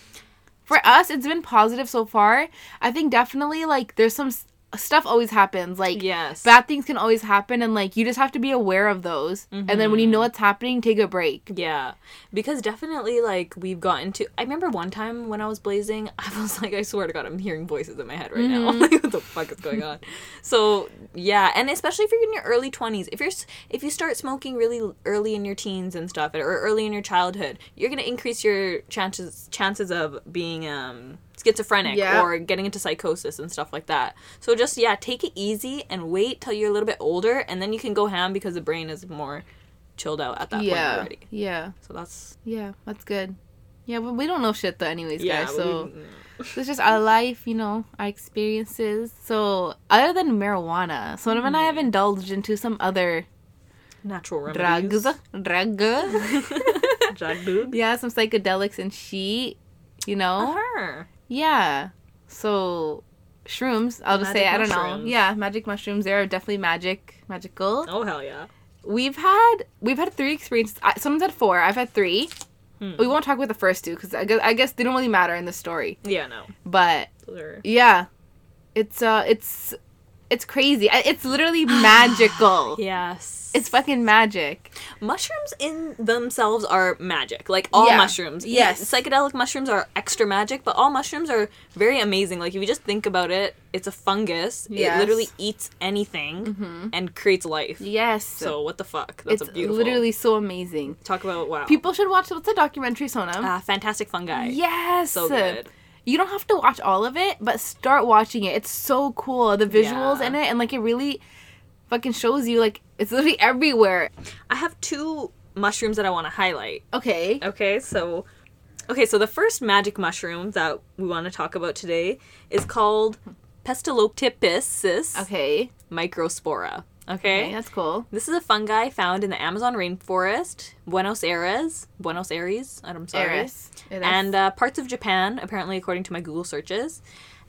for us, it's been positive so far. I think definitely like there's some stuff always happens. Like Yes. bad things can always happen, and like you just have to be aware of those. And then when you Mm-hmm. know what's happening, take a break. Yeah, because definitely like we've gotten to. I remember one time when I was blazing, I was like, I swear to God, I'm hearing voices in my head right now. Mm-hmm. like, what the fuck is going on? So yeah, and especially if you're in your early twenties, if you're if you start smoking really early in your teens and stuff, or early in your childhood, you're gonna increase your chances chances of being um schizophrenic Yeah. or getting into psychosis and stuff like that. So just yeah, take it easy and wait till you're a little bit older, and then you can go ham because the brain is more chilled out at that point Yeah, already. yeah. So that's Yeah, that's good. Yeah, but we don't know shit though, anyways, yeah. guys. So we- it's just our life, you know, our experiences. So other than marijuana, Sonam and I have indulged into some other natural drugs. remedies. Drug. Drug dude. yeah, some psychedelics and shit. You know. Uh-huh. Yeah. So shrooms. I'll just say Magic I don't know. Yeah, magic mushrooms. They're definitely magic, magical. Oh hell yeah. We've had we've had three experiences. I, someone's had four. I've had three. Hmm. We won't talk about the first two because I guess, I guess they don't really matter in the story. Yeah, no. But are yeah, it's uh, it's it's crazy. It's literally magical. Yes. It's fucking magic. mushrooms in themselves are magic. Like all Yeah. mushrooms. Yes. Psychedelic mushrooms are extra magic, but all mushrooms are very amazing. Like if you just think about it, it's a fungus. Yes. It literally eats anything and creates life. Yes. So what the fuck? That's it's a beautiful. literally so amazing. talk about wow. People should watch. What's the documentary, Sonam? uh, fantastic fungi. yes. So good. You don't have to watch all of it, but start watching it. It's so cool. The visuals Yeah. in it, and like it really fucking shows you like it's literally everywhere. I have two mushrooms that I want to highlight. Okay. Okay, so okay, so the first magic mushroom that we want to talk about today is called Pestiloptipisis Okay. microspora. Okay, Okay? that's cool. This is a fungi found in the Amazon rainforest, Buenos Aires, Buenos Aires, I'm sorry, is. and uh, parts of Japan, apparently according to my Google searches.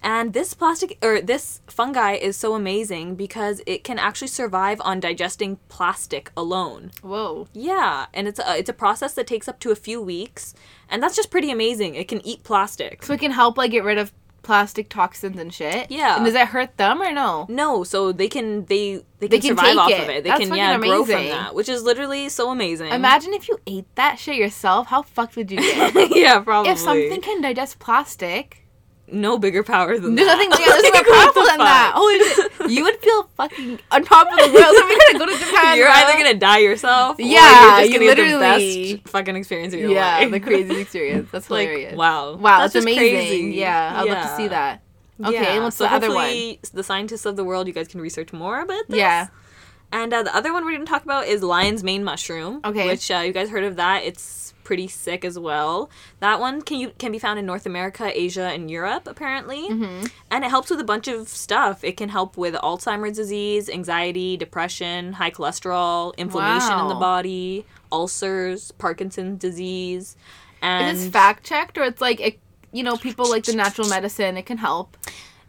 And this plastic or this fungi is so amazing because it can actually survive on digesting plastic alone. whoa. Yeah, and it's a, it's a process that takes up to a few weeks, and that's just pretty amazing. It can eat plastic. So it can help like get rid of plastic toxins and shit. Yeah. And does that hurt them or no? No, so they can they they can, They can survive take off it. of it. They That's can yeah fucking grow from that, which is literally so amazing. Imagine if you ate that shit yourself. How fucked would you get? yeah, probably. if something can digest plastic, no bigger power than there's that. nothing yeah, there's more Like, what powerful the than that. Holy shit. You would feel fucking on top of the world. Go to Japan. You're bro. either gonna die yourself, or Yeah, you're just gonna the literally- best fucking experience of your Yeah, life. the craziest experience. That's like hilarious. wow, Wow, that's that's, amazing. crazy. Yeah, I'd love to see that. Okay, Yeah, what's so the other one? The scientists of the world, you guys can research more about this. Yeah. And uh, the other one we're going to talk about is lion's mane mushroom. Okay. Which uh, you guys heard of that? It's pretty sick as well. That one can you can be found in North America, Asia, and Europe apparently. Mm-hmm. And it helps with a bunch of stuff. It can help with Alzheimer's disease, anxiety, depression, high cholesterol, inflammation in the body, ulcers, Parkinson's disease. And Is fact checked or it's like it, you know people like the natural medicine? It can help.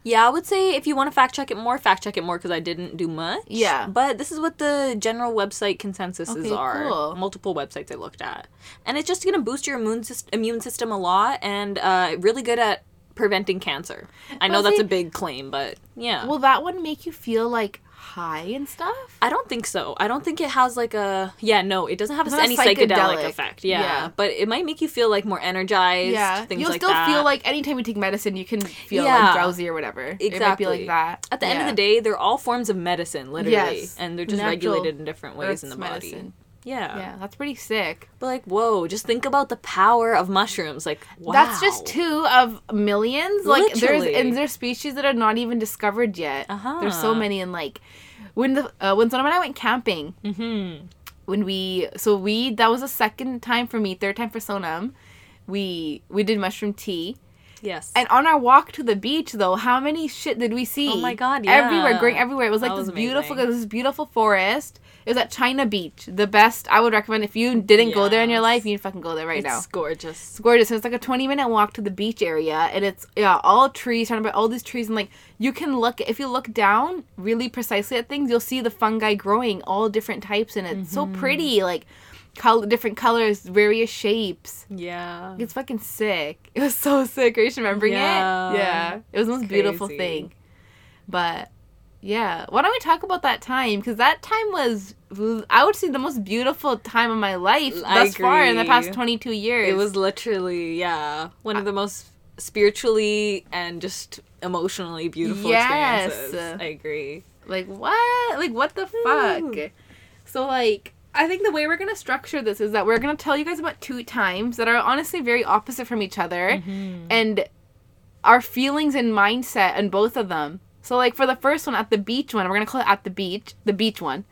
Yeah, I would say if you want to fact check it more, fact check it more because I didn't do much. Yeah. But this is what the general website consensuses Okay, are. cool. Multiple websites I looked at. And it's just going to boost your immune, immune system a lot and uh, really good at preventing cancer. I know that's a big claim, but yeah. Will that one make you feel like high and stuff? I don't think so. I don't think it has like a yeah. No, it doesn't have It's any psychedelic, psychedelic. effect. Yeah. Yeah. but it might make you feel like more energized. Yeah, things you'll like still that. feel like anytime you take medicine, you can feel Yeah. like drowsy or whatever. It might be Exactly. like that. At the end of Yeah. the day, they're all forms of medicine, literally, Yes. and they're just Natural regulated in different ways in the body. medicine. Yeah. Yeah, that's pretty sick. But like, whoa, just think about the power of mushrooms. Like, wow. That's just two of millions. Like Literally. there's and there's species that are not even discovered yet. Uh-huh. There's so many and like when the uh, when Sonam and I went camping, Mm-hmm. when we so we that was the second time for me, third time for Sonam. We we did mushroom tea. Yes. And on our walk to the beach, though, how many shit did we see? Oh my God, Everywhere, yeah. growing everywhere. It was like That this was beautiful, this beautiful forest. It was at China Beach, the best. I would recommend if you didn't go there in your life, you need to fucking go there right it's now. It's gorgeous. It's gorgeous. And it's like a 20 minute walk to the beach area. And it's, yeah, all trees, trying about all these trees. And like, you can look, if you look down really precisely at things, you'll see the fungi growing, all different types. And it's so Mm-hmm. pretty. Like, color, different colors, various shapes. Yeah. It's fucking sick. It was so sick. Are you remembering Yeah. it? Yeah. It was the most beautiful thing. But yeah, why don't we talk about that time? Because that time was, I would say, the most beautiful time of my life I thus far in the past 22 years. It was literally, yeah, one of the most spiritually and just emotionally beautiful Yes. experiences. I agree. like, what? Like, what the fuck? So, like, I think the way we're going to structure this is that we're going to tell you guys about two times that are honestly very opposite from each other. Mm-hmm. And our feelings and mindset in both of them. So, like, for the first one, at the beach one, we're to call it at the beach, the beach one.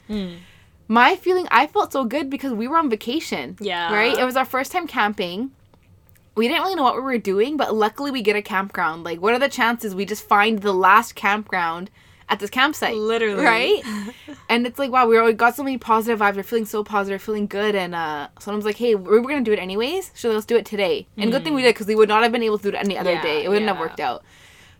My feeling, I felt so good because we were on vacation. Yeah. Right? It was our first time camping. We didn't really know what we were doing, but luckily we get a campground. Like, what are the chances we just find the last campground at this campsite? Literally. Right? and it's like, wow, we already got so many positive vibes. We're feeling so positive, feeling good. And uh, someone's like, hey, we were going to do it anyways. So let's do it today. And good thing we did because we would not have been able to do it any other Yeah, day. It wouldn't have worked out.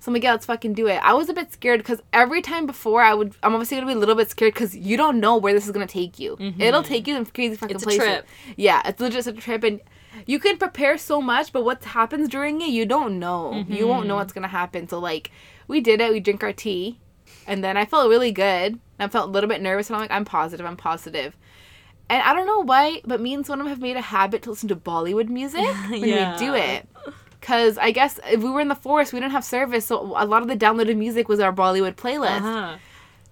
So I'm like, yeah, let's fucking do it. I was a bit scared because every time before, I would, I'm obviously gonna be a little bit scared because you don't know where this is gonna take you. Mm-hmm. It'll take you to crazy fucking It's a places. trip. Yeah, it's legit a trip, and you can prepare so much, but what happens during it, you don't know. You won't know mm-hmm. what's gonna happen. So like, we did it. We drink our tea, and then I felt really good. I felt a little bit nervous, and I'm like, I'm positive. I'm positive. And I don't know why, but me and Sonam have made a habit to listen to Bollywood music when Yeah. we do it. Cause I guess if we were in the forest, we didn't have service, so a lot of the downloaded music was our Bollywood playlist. Uh-huh.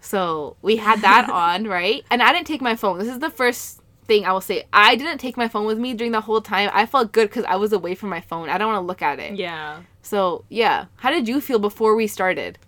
So we had that on, right? And I didn't take my phone. This is the first thing I will say. I didn't take my phone with me during the whole time. I felt good because I was away from my phone. I don't want to look at it. Yeah. So yeah, how did you feel before we started?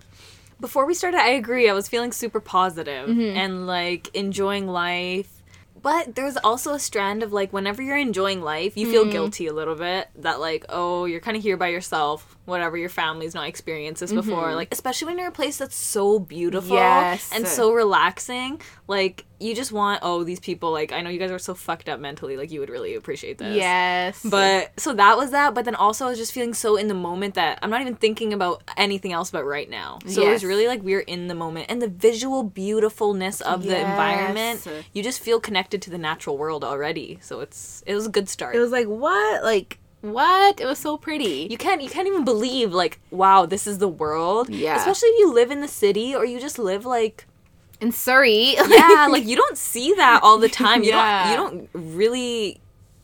Before we started, I agree. I was feeling super positive Mm-hmm. and like enjoying life. But there's also a strand of like whenever you're enjoying life, you Mm-hmm. feel guilty a little bit that like, oh, you're kind of here by yourself, whatever your family's not experienced this before. Like especially when you're in a place that's so beautiful Mm-hmm. Yes. and so relaxing, like you just want, oh, these people like I know you guys are so fucked up mentally, like you would really appreciate this. Yes. But so that was that. But then also, I was just feeling so in the moment that I'm not even thinking about anything else but right now. So it was really like we are in the moment, and the visual beautifulness of the environment. Yes. You just feel connected to the natural world already. So it's it was a good start. it was like what? Like what? It was so pretty. you can't you can't even believe like wow this is the world. Yeah. Especially if you live in the city or you just live like in Surrey. yeah like you don't see that all the time. You Yeah. don't you don't really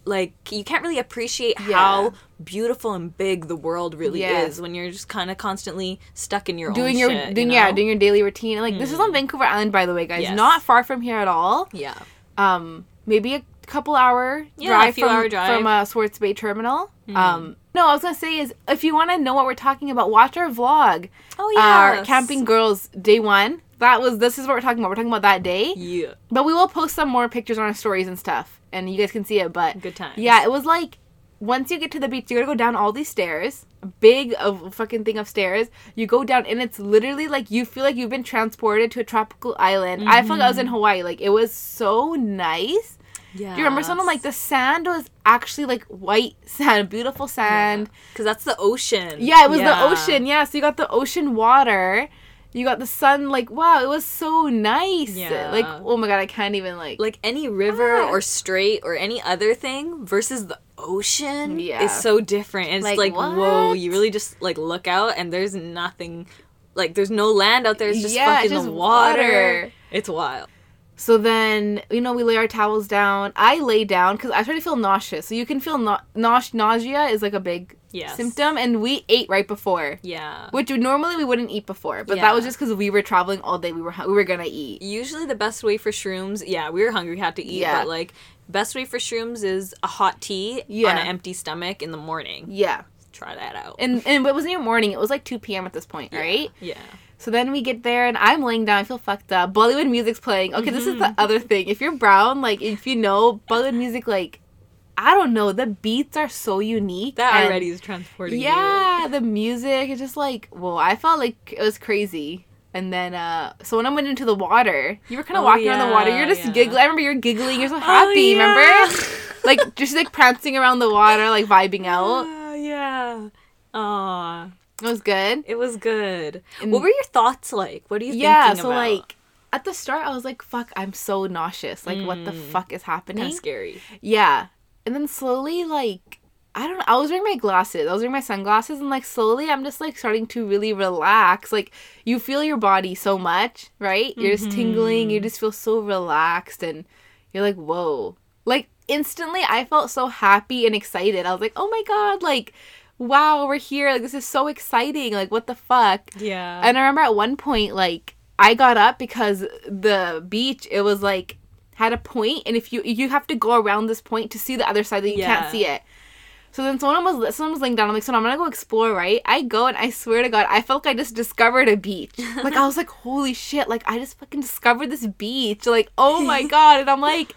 like you can't really appreciate Yeah. how beautiful and big the world really Yes. is when you're just kind of constantly stuck in your doing own your shit, you doing yeah doing your daily routine. Like this is on Vancouver Island, by the way, guys. Yes. Not far from here at all. yeah um maybe a couple hour Yeah, drive from hour drive. From uh, Swartz Bay Terminal. Um no, I was gonna say is if you want to know what we're talking about, watch our vlog. oh Our yeah camping girls day one. that was this is what we're talking about. We're talking about that day. Yeah. But we will post some more pictures on our stories and stuff, and you guys can see it. But Good time. yeah, it was like once you get to the beach, you gotta go down all these stairs, big a fucking thing of stairs. You go down, and it's literally like you feel like you've been transported to a tropical island. I felt like I was in Hawaii. Like it was so nice. Yeah. Do you remember something like the sand was actually like white sand, beautiful sand. Because that's the ocean. Yeah, it was the ocean. Yeah, so you got the ocean water. You got the sun. Like wow, it was so nice. Yeah. Like oh my god, I can't even like. Like any river Ah. or strait or any other thing versus the ocean Yeah. is so different. And it's Like, like, whoa, you really just like look out and there's nothing like there's no land out there. It's just Yeah, fucking just the water. water. It's wild. So then, you know, we lay our towels down. I lay down because I started to feel nauseous. So you can feel na- naus- nausea is like a big Yes. symptom, and we ate right before, Yeah. which normally we wouldn't eat before. But that was just because we were traveling all day. We were we were gonna eat. Usually the best way for shrooms, yeah, we were hungry, we had to eat, Yeah. but like best way for shrooms is a hot tea Yeah. on an empty stomach in the morning. Yeah, Try that out. and and it wasn't even morning. It was like two p.m. at this point, right? Yeah. So then we get there, and I'm laying down. I feel fucked up. Bollywood music's playing. Okay, this is Mm-hmm. the other thing. If you're brown, like if you know Bollywood music, like I don't know, the beats are so unique. That already is transporting you. Yeah, the music is just like, whoa, I felt like it was crazy. And then, uh, so when I went into the water, you were kind of Oh, walking around the water. You're just yeah. giggling. I remember you're giggling. You're so Oh, happy. yeah. Remember? like just like prancing around the water, like vibing out. Ah, yeah. Aw. It was good. It was good. And- what were your thoughts like? What are you Yeah. thinking So about? like at the start, I was like, "Fuck, I'm so nauseous. Like, what the Mm. fuck is happening?" kind of scary. Yeah. And then slowly, like, I don't know. I was wearing my glasses. I was wearing my sunglasses, and like slowly, I'm just like starting to really relax. Like, you feel your body so much, right? You're just tingling. You just feel so relaxed, and you're like, whoa. Like, instantly, I felt so happy and excited. I was like, oh my God, like, wow, we're here. Like, this is so exciting. Like, what the fuck? Yeah. And I remember at one point, like I got up because the beach it was like had a point, and if you you have to go around this point to see the other side, that you Yeah. can't see it. So then someone was someone was laying down. I'm like, so I'm gonna go explore, right? I go and I swear to God, I felt like I just discovered a beach. like I was like, holy shit! Like I just fucking discovered this beach. Like oh my god! And I'm like,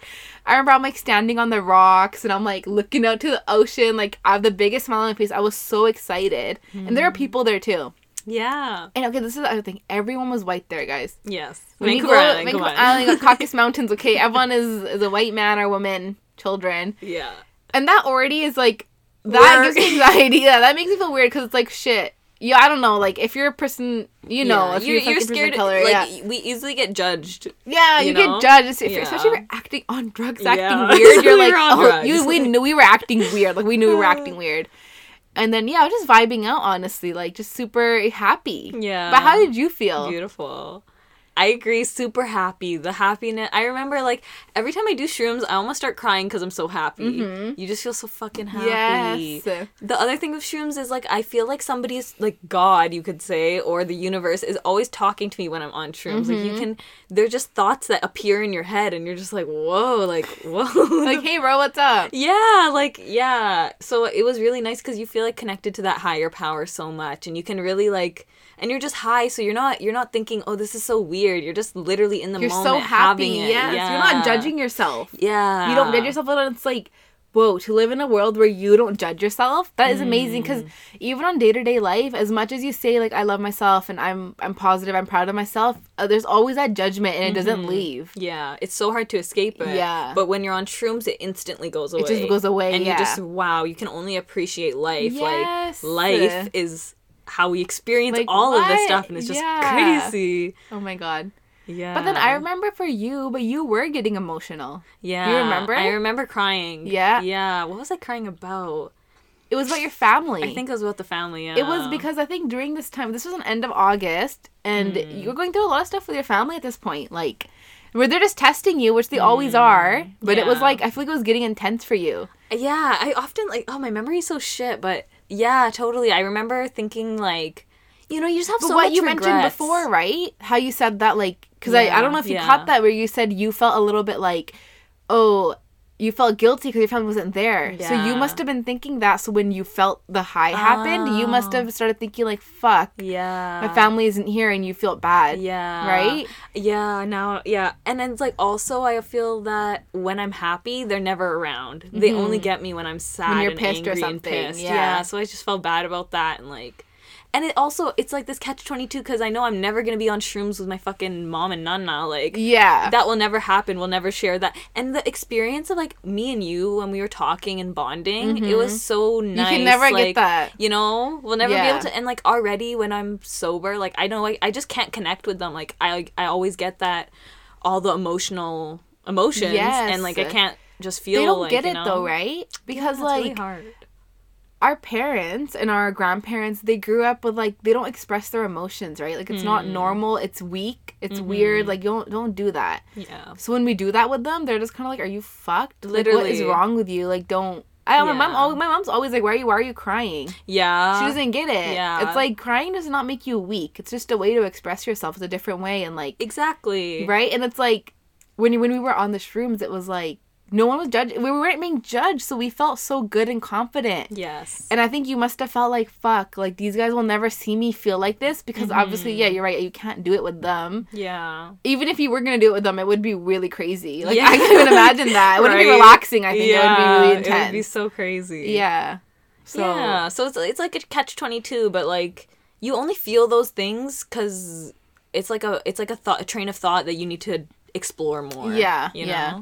I remember I'm like standing on the rocks and I'm like looking out to the ocean. Like I have the biggest smile on my face. I was so excited, and there are people there too. yeah. And okay, this is the other thing. Everyone was white there, guys. Yes. When you go, Island, Vancouver. Island, got Caucasus Mountains. Okay, everyone is, is a white man or woman, children, Yeah. and that already is like that gives me anxiety. Yeah, that makes me feel weird because it's like shit. Yeah, I don't know. Like if you're a person, you know, Yeah, if you're, you're, you're scared. of color, like yeah, we easily get judged. yeah, you, you know? get judged if you're, especially if you're acting on drugs, Yeah. acting weird. You're We like, oh, you, we knew we were acting weird. Like we knew we were acting weird. And then yeah, I was just vibing out, honestly, like just super happy. Yeah. But how did you feel? Beautiful. I agree. Super happy. The happiness. I remember like every time I do shrooms, I almost start crying because I'm so happy. You just feel so fucking happy. Mm-hmm. Yes. The other thing with shrooms is like I feel like somebody's like God, you could say, or the universe is always talking to me when I'm on shrooms. Like Mm-hmm. you can, they're just thoughts that appear in your head, and you're just like, whoa, like whoa, Like, hey, bro, what's up? yeah, like yeah. So it was really nice because you feel like connected to that higher power so much, and you can really like, and you're just high, so you're not you're not thinking, oh, this is so weird. You're just literally in the moment. You're so happy. Yes, Yeah. you're not judging yourself. Yeah, You don't judge yourself, and it's like, whoa, to live in a world where you don't judge yourself, that is amazing. Because Mm. even on day to day life, as much as you say like I love myself and I'm I'm positive, I'm proud of myself, uh, there's always that judgment, and it doesn't leave. Yeah, it's so hard to escape it. Yeah. But when you're on shrooms, it instantly goes away. It just goes away, And yeah. you just, wow, you can only appreciate life. Yes. Like, life is how we experience Like, all of this stuff, and it's just Yeah. crazy. Oh my god. Yeah. But then I remember for you, but you were getting emotional. Yeah. you remember? I remember crying. Yeah. Yeah. What was I crying about? It was about your family. I think it was about the family. Yeah. It was because I think during this time, this was an end of August, and Hmm. you were going through a lot of stuff with your family at this point. Like, where they're just testing you, which they always are. But it was. Like, I feel like it was getting intense for you. Yeah, I often like oh my memory's so shit, but yeah, totally. I remember thinking like, you know, you just have But so what much you mentioned before, right? How you said that, like, because I, I don't know if you Yeah, caught that, where you said you felt a little bit like, oh, you felt guilty because your family wasn't there. So you must have been thinking that. So when you felt the high happened, you must oh. have started thinking like, "Fuck, Yeah. my family isn't here," and you feel bad. Yeah. Right? Yeah, now yeah. And then it's like also I feel that when I'm happy, they're never around. They only mm-hmm. get me when I'm sad you're and pissed or angry and something, pissed. yeah. So I just felt bad about that and like and it also it's like this catch 22 cuz I know I'm never going to be on shrooms with my fucking mom and nana like Yeah. that will never happen. We'll never share that. And the experience of like me and you when we were talking and bonding, it was so nice. Mm-hmm. can never get that. You know, we'll never be able to. And like already when I'm sober, like I know I, I just can't connect with them. Like I I always get that all the emotional emotions Yes. and like I can't just feel they don't like get you it know? though, right? Because it's like really hard. Our parents and our grandparents, they grew up with like they don't express their emotions, right? Like it's not Mm. normal, it's weak, it's Mm-hmm. weird. Like you don't don't do that. Yeah. So when we do that with them, they're just kind of like, "Are you fucked? Like, what is wrong with you? Like don't." I my mom. Yeah. My mom's always like, "Why are you? Why are you crying?" Yeah. She doesn't get it. yeah. It's like crying does not make you weak. It's just a way to express yourself. It's a different way, and like exactly. right. And it's like when when we were on the shrooms, it was like no one was judging. We weren't being judged, so we felt so good and confident. Yes. And I think you must have felt like fuck, like these guys will never see me feel like this because obviously, Mm-hmm. yeah, you're right. You can't do it with them. yeah. Even if you were gonna do it with them, it would be really crazy. Like Yeah. I can't even imagine that. It wouldn't be relaxing. I think it would be really It would be so crazy. yeah. So yeah, so it's it's like a catch twenty two, but like you only feel those things because it's like a it's like a thought a train of thought that you need to explore more. Yeah, you know? yeah,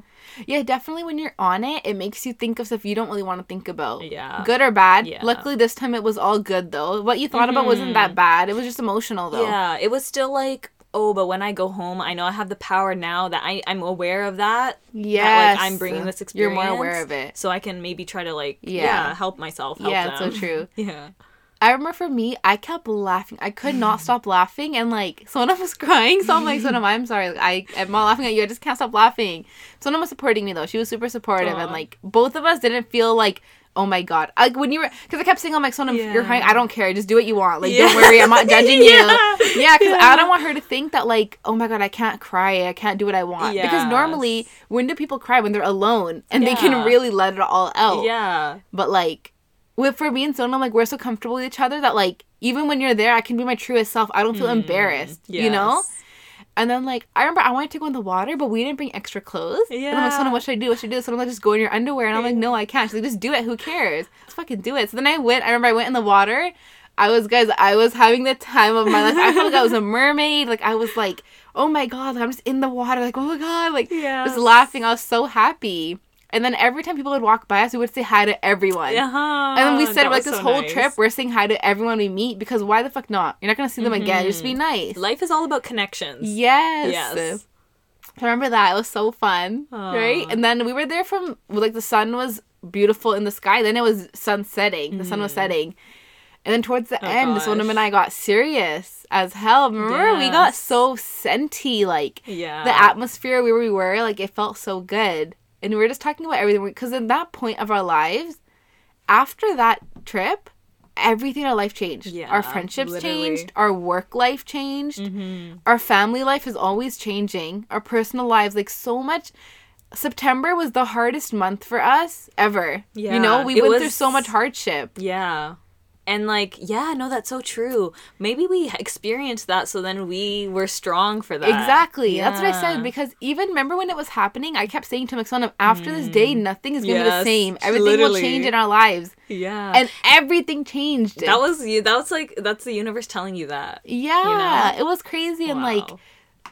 definitely when you're on it, it makes you think of stuff you don't really want to think about. Yeah. Good or bad. Yeah. Luckily this time it was all good though. What you thought about wasn't that mm-hmm. bad. It was just emotional though. Yeah, it was still like oh, but when I go home, I know I have the power now that I I'm aware of that. Yeah. Like I'm bringing this experience. You're more aware of it. so I can maybe try to like Yeah. yeah, help myself. Help Yeah, it's so true. Yeah. I remember for me, I kept laughing. I could not stop laughing, and like Sona was crying, so I'm like, Sona, I'm sorry. Like, I I'm not laughing at you. I just can't stop laughing. Sona was supporting me though. She was super supportive, and like both of us didn't feel like, oh my god, like when you were, because I kept saying, oh I'm like, Sona, you're crying. I don't care. Just do what you want. Like, Yeah. don't worry. I'm not judging Yeah. you. Yeah, because I don't want her to think that like, oh my god, I can't cry. I can't do what I want. Because normally, when do people cry when they're alone and they can really let it all out? Yeah. But like with for me and Sona, like we're so comfortable with each other that like even when you're there, I can be my truest self. I don't feel mm-hmm. embarrassed. You know? And then like I remember I wanted to go in the water, but we didn't bring extra clothes. Yeah. And I'm like, Yeah. Sona, what should I do? What should I do? So I'm like, just go in your underwear. And I'm like, no, I can't. She's like, just do it. Who cares? Let's fucking do it. So then I went. I remember I went in the water. I was guys. I was having the time of my life. I felt like I was a mermaid. Like I was like, oh my god, like, I'm just in the water. Like oh my god, like Yes. just laughing. I was so happy. And then every time people would walk by us, we would say hi to everyone. Uh-huh. And then we said That like this so whole nice. trip, we're saying hi to everyone we meet because why the fuck not? You're not gonna see them again. Just be nice. Life is all about connections. Yes. Yes. I remember that. It was so fun. Right? And then we were there from like the sun was beautiful in the sky. Then it was sun setting. The sun was setting. And then towards the Mm. Oh, end, gosh. and I got serious as hell. Remember, we got so scenty. Like Yeah. the atmosphere where we were, like it felt so good. And we were just talking about everything because in that point of our lives, after that trip, everything in our life changed. Yeah, our friendships literally. changed. Our work life changed. Mm-hmm. Our family life is always changing. Our personal lives, like so much. September was the hardest month for us ever. yeah, you know, we went through so much hardship. Yeah. And like, yeah, no, that's so true. Maybe we experienced that, so then we were strong for that. Exactly. That's what I said because even remember when it was happening, I kept saying to Maxona, after this day, nothing is gonna be the Mm. Same. Everything will change in our lives, Yeah. and everything changed. that was you. That was like that's the universe telling you that. yeah, know? it was crazy and like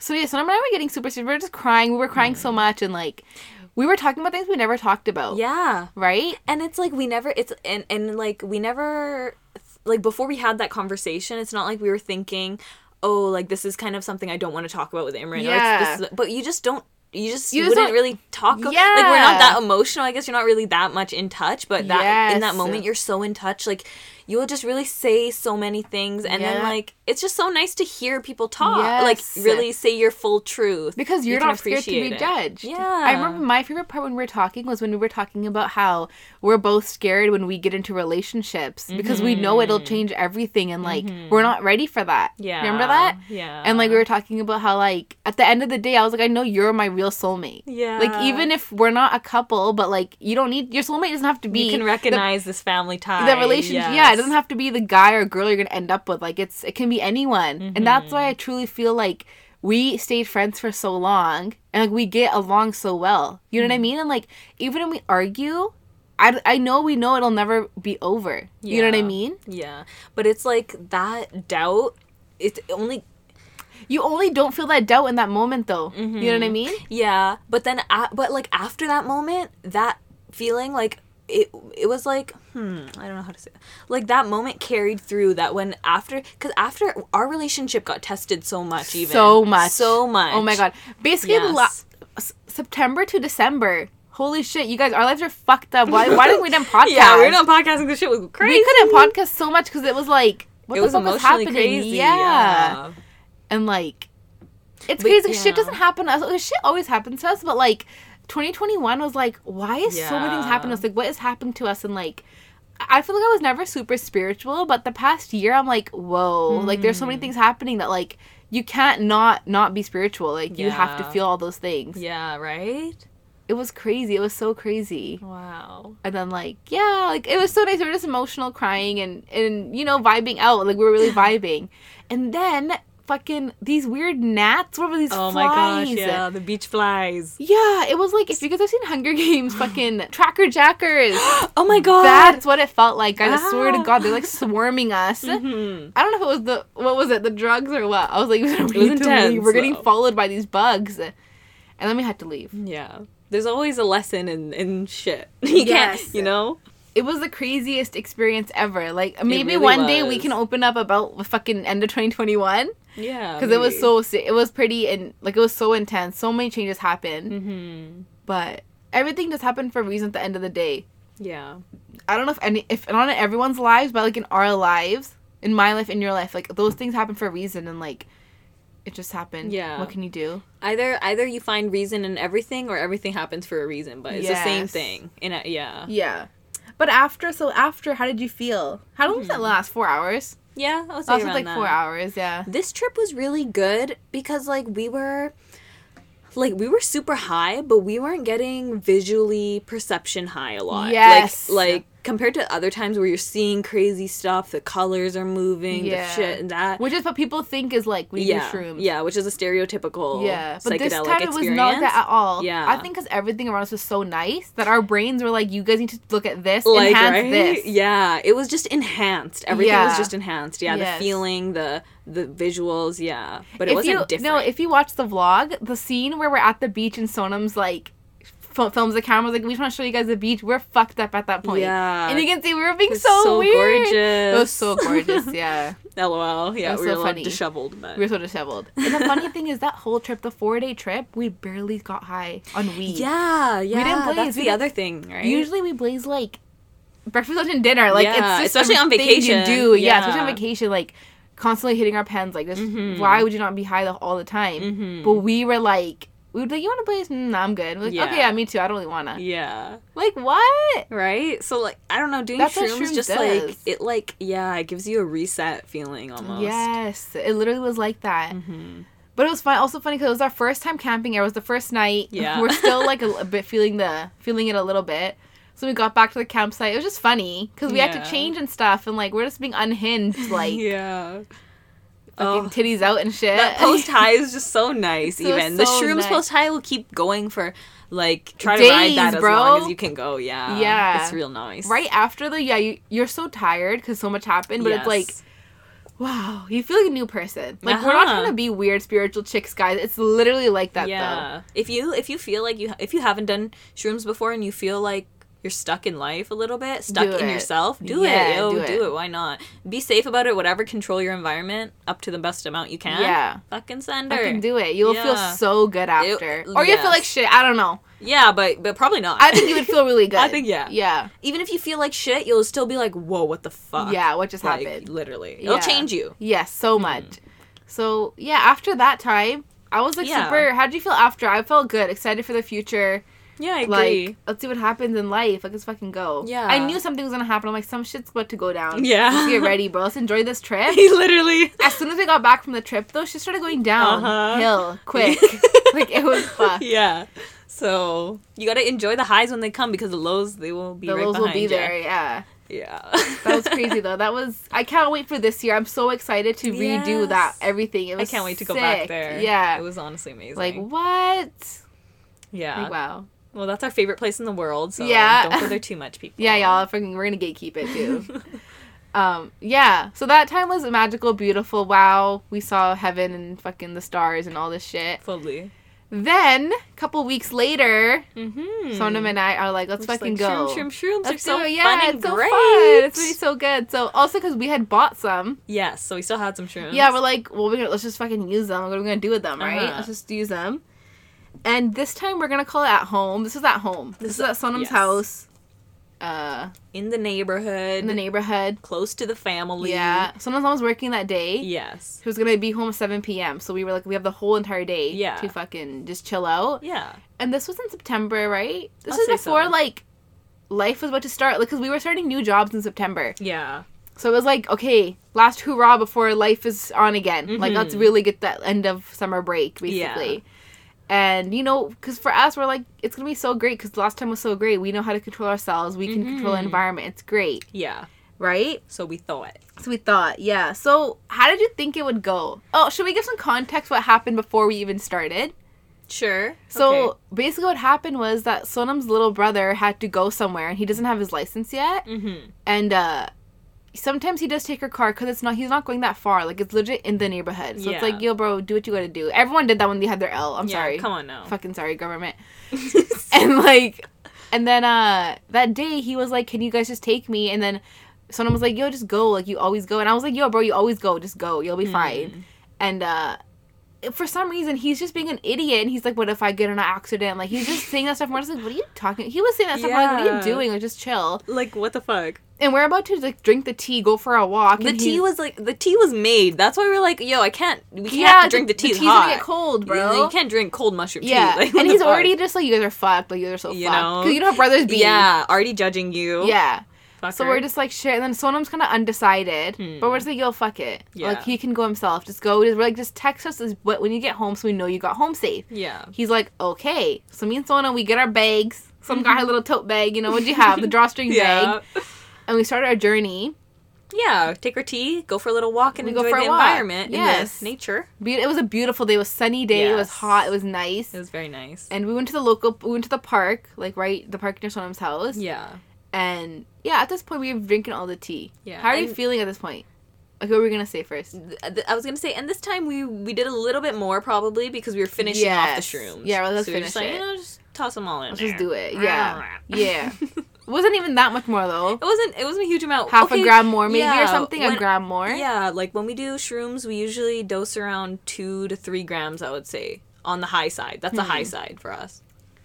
so. Yeah, so and I were getting super. We were just crying. We were crying so much and like we were talking about things we never talked about. yeah. Right. and it's like we never it's and and like we never like before we had that conversation it's not like we were thinking oh like this is kind of something i don't want to talk about with imran. Or Yeah. it's this but you just don't you just, You wouldn't don't- really talk about like we're not that emotional i guess you're not really that much in touch but that in that moment you're so in touch like you will just really say so many things and then like it's just so nice to hear people talk Yes. like really say your full truth because you're You not scared to be it. judged. Yeah. I remember my favorite part when we were talking was when we were talking about how we're both scared when we get into relationships because we know it'll change everything and like we're not ready for that. Mm-hmm. yeah Remember that? yeah And like we were talking about how like at the end of the day I was like I know you're my real soulmate. yeah Like even if we're not a couple, but like you don't need your soulmate doesn't have to be you can the- recognize this family tie the relationship yeah it doesn't have to be the guy or girl you're gonna end up with. Like it's it can be anyone. And that's why i Mm-hmm. truly feel like we stayed friends for so long and like we get along so well. You know what i Mm-hmm. mean? And like even when we argue i, I know we know it'll never be over. You know what i mean? Yeah. But it's like that doubt it's only you only don't feel that doubt in that moment though. You Mm-hmm. know what i mean? Yeah, but then, a but like after that moment, that feeling, like it, it was like, hmm, I don't know how to say, it. like that moment carried through. That when after, because after our relationship got tested so much, even so much so much. oh my god basically the la- s- september to december holy shit you guys our lives are fucked up why, why didn't we done podcast Yeah, we were not podcasting. This shit was crazy. We couldn't podcast so much because it was like, what it the was fuck was happening? crazy. Yeah. yeah. and like, it's But, crazy. Shit doesn't happen to us. Shit always happens to us, but like, 2021 was like, why is so many things happening to us? Like, what is happening to us? And like, I feel like I was never super spiritual, but the past year, I'm like, whoa, like, there's so many Hmm. things happening that like. You can't not not be spiritual. Like you have to feel all those things. Yeah, right? It was crazy. It was so crazy. Wow. and then like yeah like it was so nice we were just emotional crying and and you know vibing out like we were really vibing and then fucking these weird gnats what were these Oh flies my gosh, yeah, the beach flies. yeah it was like if you guys have seen hunger games fucking tracker jackers Oh my god. that's what it felt like guys i swear to Ah. god they're like swarming us Mhm. i don't know if it was the what was it the drugs or what i was like we was intense, we're getting though. followed by these bugs and then we had to leave Yeah. There's always a lesson in, in shit. you Yes. can't, you know? it was the craziest experience ever. Like maybe really one day we can open up about the fucking end of 2021 Yeah. because it was so it was pretty and like it was so intense. So many changes happened, hmm but everything just happened for a reason. At the end of the day, Yeah. I don't know if any if not in everyone's lives, but like in our lives, in my life, in your life, like those things happen for a reason, and like it just happened. Yeah. What can you do? Either either you find reason in everything or everything happens for a reason, but it's the same thing. In a, yeah. Yeah. But after, so after, how did you feel? How long did that last? Four hours. Yeah, I was say Also, like that. four hours. Yeah. This trip was really good because like we were like we were super high, but we weren't getting visually perception high a lot. Yes. Like like compared to other times where you're seeing crazy stuff, the colors are moving, Yeah. the shit and that. Which is what people think is like we yeah, do shrooms. yeah, which is a stereotypical Yeah, but psychedelic this time it was not that at all. Yeah. I think because everything around us was so nice that our brains were like, "You guys need to look at this, like enhance right? this." Yeah, it was just enhanced. Everything was just enhanced. Yeah, Yes. the feeling, the the visuals. Yeah, but it if wasn't you different. no, if you watch the vlog, the scene where we're at the beach and Sonam's like films the camera like, "We just want to show you guys the beach." We're fucked up at that point. Yeah. and you can see we were being so, so weird. gorgeous. It was so gorgeous. Yeah, LOL. Yeah, we were so little funny. disheveled, but we were so disheveled. And the funny thing is that whole trip, the four day trip, we barely got high on weed. yeah, yeah. We didn't blaze, That's we the didn't- other thing, right? Usually we blaze like breakfast, lunch, and dinner. Like Yeah, it's just especially on vacation. You do yeah. especially on vacation, like constantly hitting our pens. Like this, Mhm. why would you not be high all the time? Mhm. But we were like, we would be like, you want to blaze? Mm, I'm good. We're like, Yeah. okay, yeah, me too. I don't really wanna. yeah, Like what? right. So like, I don't know, doing That's shrooms, shrooms just like it, like yeah, it gives you a reset feeling almost. Yes, it literally was like that. hmm But it was fun. Also funny because it was our first time camping. It was the first night. Yeah. we're still like a, a bit feeling the feeling it a little bit. So we got back to the campsite. It was just funny because we had to change and stuff, and like we're just being unhinged, like yeah. Fucking Oh. titties out and shit. That post high is just so nice. So, even the so shrooms nice. post high will keep going for like try to ride that as bro. long as you can go. Yeah, Yeah. it's real nice. right after the yeah, you, you're so tired because so much happened, but it's like wow, you feel like a new person. Like we're not Uh-huh. trying to be weird spiritual chicks, guys. It's literally like that yeah. If you if you feel like you if you haven't done shrooms before and you feel like you're stuck in life a little bit, stuck Do in it. yourself, do Yeah, it. Yo, do do it. it. Why not? Be safe about it. Whatever, control your environment up to the best amount you can. Yeah. Fucking send her. Can do it. You'll feel so good after, It- or you'll feel like shit. I don't know. Yeah, but but probably not. I think you would feel really good. I think, yeah. Yeah. even if you feel like shit, you'll still be like, "Whoa, what the fuck?" Yeah, what just like, happened? Literally, it'll change you. Yes, so hmm. much. So yeah, after that time, I was like Yeah. super. How did you feel after? I felt good, excited for the future. Yeah, I agree. Like, let's see what happens in life. Like, let's fucking go. Yeah. I knew something was gonna happen. I'm like, some shit's about to go down. Yeah. Let's get ready, bro. Let's enjoy this trip. He literally. as soon as we got back from the trip, though, she started going down Uh-huh. hill quick. like it was fucked. yeah. So you gotta enjoy the highs when they come because the lows they will be The right lows will be ya. there. Yeah. Yeah. That was crazy though. That was. I can't wait for this year. I'm so excited to redo that everything. It I can't wait to go back there. Yeah. It was honestly amazing. like what? yeah. Like wow. Well, that's our favorite place in the world. So Yeah. don't go there too much, people. Yeah, y'all. Freaking, we're gonna gatekeep it too. um, yeah. So that time was magical, beautiful. Wow, we saw heaven and fucking the stars and all this shit. Fully. Then, a couple weeks later, Mm-hmm. Sonam and I are like, let's fucking go. Shroom, shroom, shrooms are so it. Yeah, fun and it's so great. fun. It's gonna be so good. So also because we had bought some, Yes, so we still had some shrooms. yeah, we're like, well, we're gonna, let's just fucking use them. What are we gonna do with them, right? Uh-huh. Let's just use them. And this time we're gonna call it at home. This is at home. This, is at Sonam's yes. house. Uh, in the neighborhood, in the neighborhood. close to the family. Yeah. Sonam's mom was working that day. Yes. She was gonna be home at 7 p.m. So we were like, we have the whole entire day Yeah. to fucking just chill out. Yeah. And this was in September, right? This was before so. like life was about to start, like, because we were starting new jobs in September. Yeah. So it was like, okay, last hurrah before life is on again. Like, Mhm. let's really get that end of summer break, basically. And, you know, because for us, we're like, it's to be so great because last time was so great. We know how to control ourselves. We can control the Mhm. environment. It's great, Yeah. right? So we thought. So we thought, yeah. So how did you think it would go? Oh, should we give some context what happened before we even started? Sure. So basically, what happened was that Sonam's little brother had to go somewhere, and he doesn't have his license yet. Mm-hmm. And uh, sometimes he does take her car because it's not he's not going that far. Like it's legit in the neighborhood. So it's like, yo, bro, do what you gotta do. Everyone did that when they had their L. I'm yeah, sorry. Come on now. Fucking sorry, government. and like, and then uh, that day he was like, can you guys just take me? And then someone was like, yo, just go. Like you always go. And I was like, yo, bro, you always go. Just go. You'll be Hmm. fine. And uh. For some reason, he's just being an idiot, and he's like, "What if I get in an accident?" Like he's just saying that stuff. We're just like, "What are you talking?" He was saying that stuff. We're like, "What are you doing? Like, just chill." like what the fuck? And we're about to like drink the tea, go for a walk. The tea was like the tea was made. That's why we are like, yo, I can't. We can't yeah, drink the tea. The tea's hot. gonna get cold, bro. You, you can't drink cold mushroom yeah, tea. Like, and he's already just like, "You guys are fucked. Like you guys are so You fucked." know? Because you know how brothers be. Yeah, already judging you. yeah. Fucker. So we're just like shit, and then Sonam's kind of undecided, Hmm. but we're just like, "Yo, fuck it. Yeah. Like he can go himself. Just go. Just, we're like, just text us when you get home, so we know you got home safe." yeah. He's like, "Okay." So me and Sona, we get our bags. Some got her little tote bag. You know what'd you have? The drawstring Yeah. bag. And we started our journey. Yeah. Take our tea, go for a little walk, and We go enjoy for the a environment. Yes. Nature. Be- It was a beautiful day. It was sunny day. It was hot. It was nice. It was very nice. and we went to the local we went to the park like right the park near Sonam's house yeah. And yeah at this point we were drinking all the tea Yeah, how are you feeling at this point like what were we gonna say first Th- th- I was gonna say, and this time we we did a little bit more probably because we were finishing off the shrooms. Yeah, well, let's so were just finish like, it. You know, just toss them all in let's there. just do it yeah yeah it wasn't even that much more though It wasn't. It wasn't a huge amount. half a gram more maybe or yeah, something a gram more Yeah, like when we do shrooms, we usually dose around two to three grams. I would say on the high side. That's the high hmm. side for us.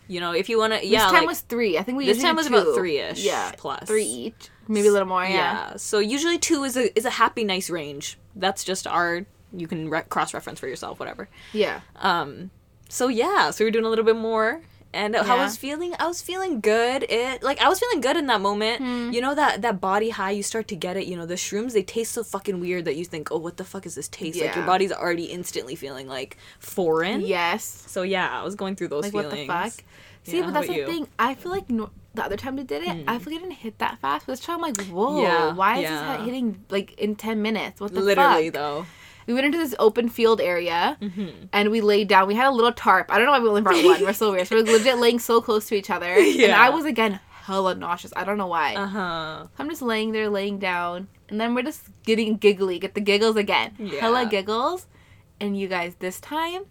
You know, if you want to, yeah. this time like, was three i think we this time was do about three-ish yeah three each maybe a little more yeah, yeah. So usually two is a is a happy nice range. That's just our. You can re- cross reference for yourself, whatever. yeah Um, so yeah, so we were doing a little bit more, and how I was feeling, I was feeling good. It like I was feeling good in that moment. Hmm. You know that that body high, you start to get it. You know the shrooms, they taste so fucking weird that you think, oh, what the fuck is this taste? Like your body's already instantly feeling like foreign. yes So yeah, I was going through those like what the fuck see Yeah, but that's the you? thing i feel like no- the other time we did it i feel like it didn't hit that fast but this time i'm like whoa Yeah, why is yeah. this hitting like in 10 minutes what the Literally fuck? Literally though. We went into this open field area Mm-hmm. and we laid down. We had a little tarp. I don't know why we only brought one. We're so weird. So we're legit laying so close to each other. And i was again hella nauseous. I don't know why. Uh huh. i'm just laying there laying down. And then we're just getting giggly. Get the giggles again. Yeah. hella giggles. And you guys this time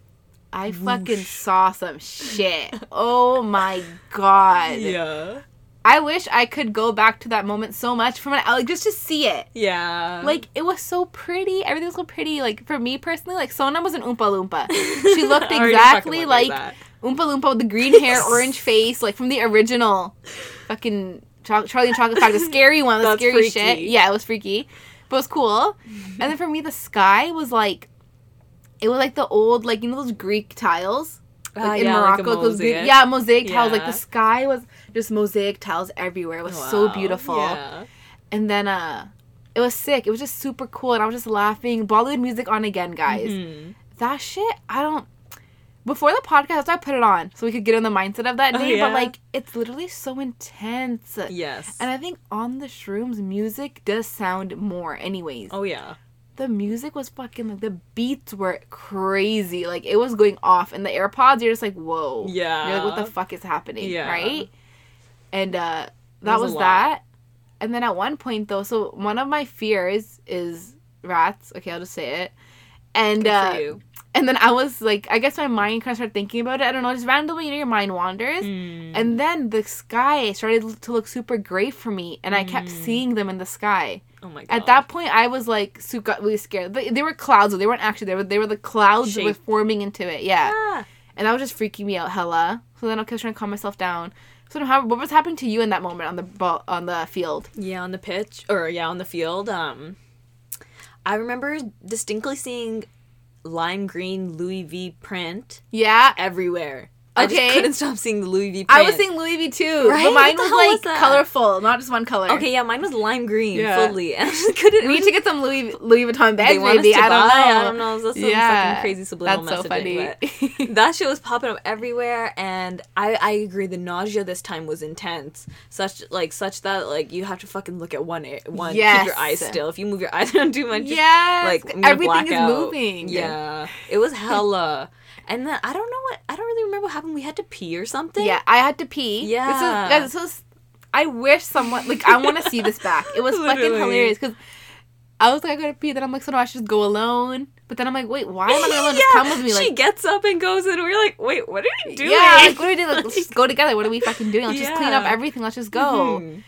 I fucking saw some shit. Oh my god. Yeah. I wish I could go back to that moment so much from an like just to see it. Yeah. Like it was so pretty. Everything was so pretty. Like for me personally, like Sona was an oompa loompa. She looked I already fucking exactly look like that. Oompa Loompa with the green hair, orange face, like from the original fucking Charlie and Chocolate Factory, the scary one, the That's scary freaky. shit. Yeah, it was freaky, but it was cool. And then for me, the sky was like, it was like the old, like you know those Greek tiles. Like Ah, in yeah, like Morocco, those Greek, mosaic. yeah, mosaic tiles. Like the sky was just mosaic tiles everywhere. It was so beautiful Yeah. and then uh it was sick it was just super cool and i was just laughing bollywood music on again guys Mhm. that shit i don't before the podcast i put it on so we could get in the mindset of that Oh, day yeah? but like it's literally so intense Yes. and i think on the shrooms music does sound more anyways oh yeah. the music was fucking like the beats were crazy like it was going off and the airpods you're just like whoa Yeah. you're like what the fuck is happening Yeah. right and uh that was was that and then at one point though so one of my fears is rats okay i'll just say it and uh and then i was like i guess my mind kind of started thinking about it i don't know just randomly you know your mind wanders Mm. and then the sky started to look super gray for me and i kept Mm. seeing them in the sky oh my god. at that point i was like super got really scared they, they were clouds though. they weren't actually they were they were the clouds that were forming into it yeah Ah. and that was just freaking me out hella. So then I kept trying to calm myself down. So how, what was happening to you in that moment on the ball, on the field? Yeah, on the pitch or yeah, on the field. Um, I remember distinctly seeing lime green Louis V print Yeah, everywhere. I Okay. just couldn't stop seeing the Louis V print. I was seeing Louis V too, Right? but mine What the was like was colorful, not just one color. Okay, yeah, mine was lime green Yeah. fully, and I just couldn't. we need to get some Louis Louis Vuitton bags, maybe. I don't buy. know. I don't know. That's some Yeah, fucking crazy subliminal That's so messaging. funny. that shit was popping up everywhere, and I I agree. The nausea this time was intense, such like such that like you have to fucking look at one a- one. Keep your eyes still. If you move your eyes around too much, yes, like everything is out. moving. Yeah, it was hella. And then I don't know what I don't really remember what happened. We had to pee or something. yeah. I had to pee. Yeah. this was, this was. I wish someone like I want to see this back. It was fucking hilarious because I was like I gotta pee. Then I'm like, so no, I should just go alone. But then I'm like, wait, why am I not alone? Just come with me, Like, she gets up and goes, and we're like, "Wait, what are you doing?" Yeah, like what do we do? Like, let's just go together. What are we fucking doing? Let's just clean up everything. Let's just go. Mhm.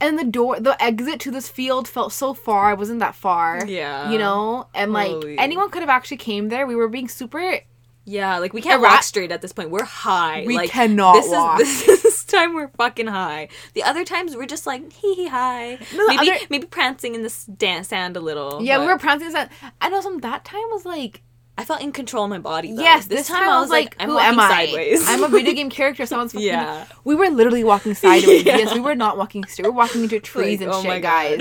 And the door, the exit to this field felt so far. It wasn't that far. Yeah. You know, and like Totally. anyone could have actually came there. We were being super. Yeah, like we can't walk straight at this point. We're high. We like, cannot this walk. Is, this, this time we're fucking high. The other times we're just like hee hee high. No, maybe other- maybe prancing in the dance sand a little. Yeah, we were prancing. That I know some that time was like. I felt in control of my body. Though. Yes, this, time, I was like, I'm who am I? Sideways. I'm a video game character. Someone's fucking. Yeah. We were literally walking sideways. Yeah. Yes, we were not walking straight. We were walking into trees Like, and oh shit, my guys.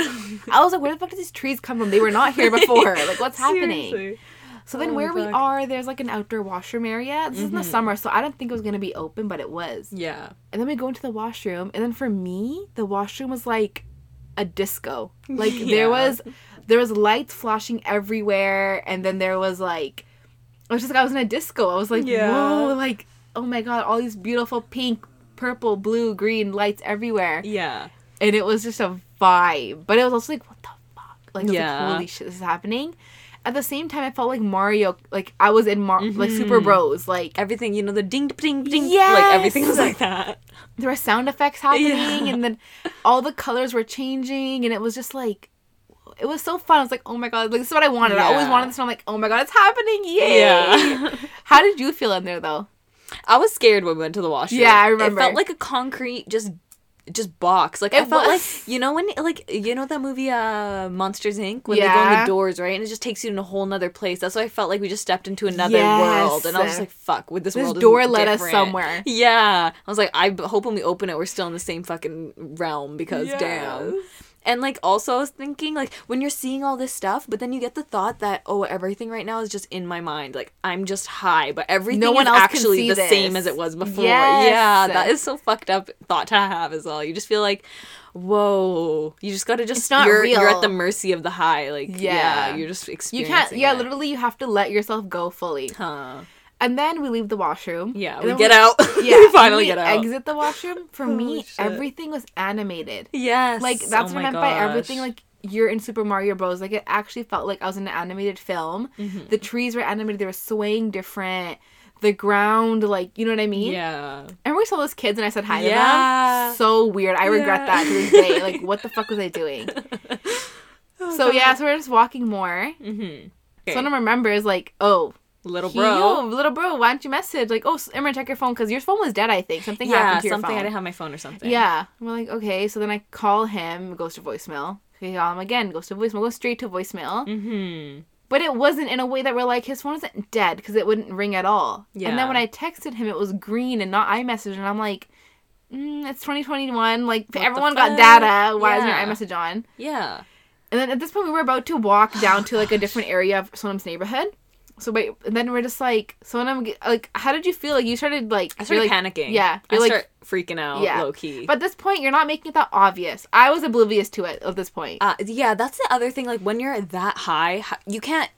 I was like, where the fuck did these trees come from? They were not here before. like, what's happening? Seriously. So then Oh, where we fuck. are, there's like an outdoor washroom area. This is in the Mhm. summer, so I don't think it was gonna be open, but it was. Yeah. And then we go into the washroom, and then for me, the washroom was like a disco. Like Yeah. there was there was lights flashing everywhere, and then there was like I was just like I was in a disco. I was like, Yeah. whoa, like oh my god, all these beautiful pink, purple, blue, green lights everywhere. Yeah. And it was just a vibe. But it was also like, what the fuck? Like, Yeah. like holy shit, this is happening. At the same time, I felt like Mario, like I was in Mar- like Mhm. Super Bros. Like Everything, you know, the ding ding ding. Yes! Like everything was like that. there were sound effects happening, Yeah. and then all the colors were changing, and it was just like, it was so fun. I was like, oh my god, like this is what I wanted. I always wanted this, and I'm like, oh my god, it's happening! Yay! Yeah. How did you feel in there though? I was scared when we went to the washroom. Yeah, I remember. It felt like a concrete just just box. Like I felt was. like you know when like you know that movie uh Monsters Inc. when they go in the doors, right? And it just takes you in a whole nother place. That's why I felt like we just stepped into another Yes. world. And I was just like, fuck, with this, This world door led us somewhere. Yeah. I was like, I hope when we open it we're still in the same fucking realm because damn. And like also I was thinking like when you're seeing all this stuff, but then you get the thought that oh everything right now is just in my mind. Like I'm just high, but everything no one is else actually the this. same as it was before. Yes. Yeah, that is so fucked up thought to have as well. You just feel like whoa, you just got to just It's not you're you're at the mercy of the high. Like Yeah. yeah, you're just You can't. Yeah, it. literally, you have to let yourself go fully. Huh. And then we leave the washroom. Yeah, we get out. Yeah, we finally we get out. Exit the washroom. For Holy me, shit. everything was animated. yes. Like that's Oh what I meant by everything. Like you're in Super Mario Bros. Like it actually felt like I was in an animated film. Mhm. The trees were animated. They were swaying different. The ground, like you know what I mean. Yeah. And we saw those kids, and I said hi to Yeah. them. So weird. I regret Yeah. that to this day. Like, what the fuck was I doing? Oh, so yeah, so we're just walking more. Mm-hmm. So what I remember is like, oh, Little bro. yo, little bro, why don't you message? Like, oh, Imran, check your phone because your phone was dead. I think something yeah, happened to your something. phone. I didn't have my phone or something. Yeah. We're like, okay. So then I call him, goes to voicemail. Okay, call him again, goes to voicemail, goes straight to voicemail. Mm-hmm. But it wasn't in a way that we're like, his phone isn't dead because it wouldn't ring at all. Yeah. And then when I texted him, it was green and not iMessage. And I'm like, mm, it's 2021. Like, the everyone got data. Why Yeah. isn't your iMessage on? Yeah. And then at this point, we were about to walk down to like a different area of Sonam's neighborhood. So wait, and then we're just like, so when I'm like, how did you feel? Like, you started like, I started like, panicking. Yeah, I like, start freaking out Yeah. low key. but at this point, you're not making it that obvious. I was oblivious to it at this point. Uh, yeah, that's the other thing. Like when you're that high, you can't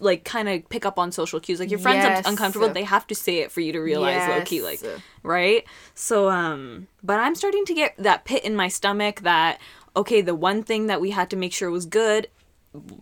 like kind of pick up on social cues. Like your friends Yes. are uncomfortable; they have to say it for you to realize low key, like right. So, um, but I'm starting to get that pit in my stomach that okay, the one thing that we had to make sure was good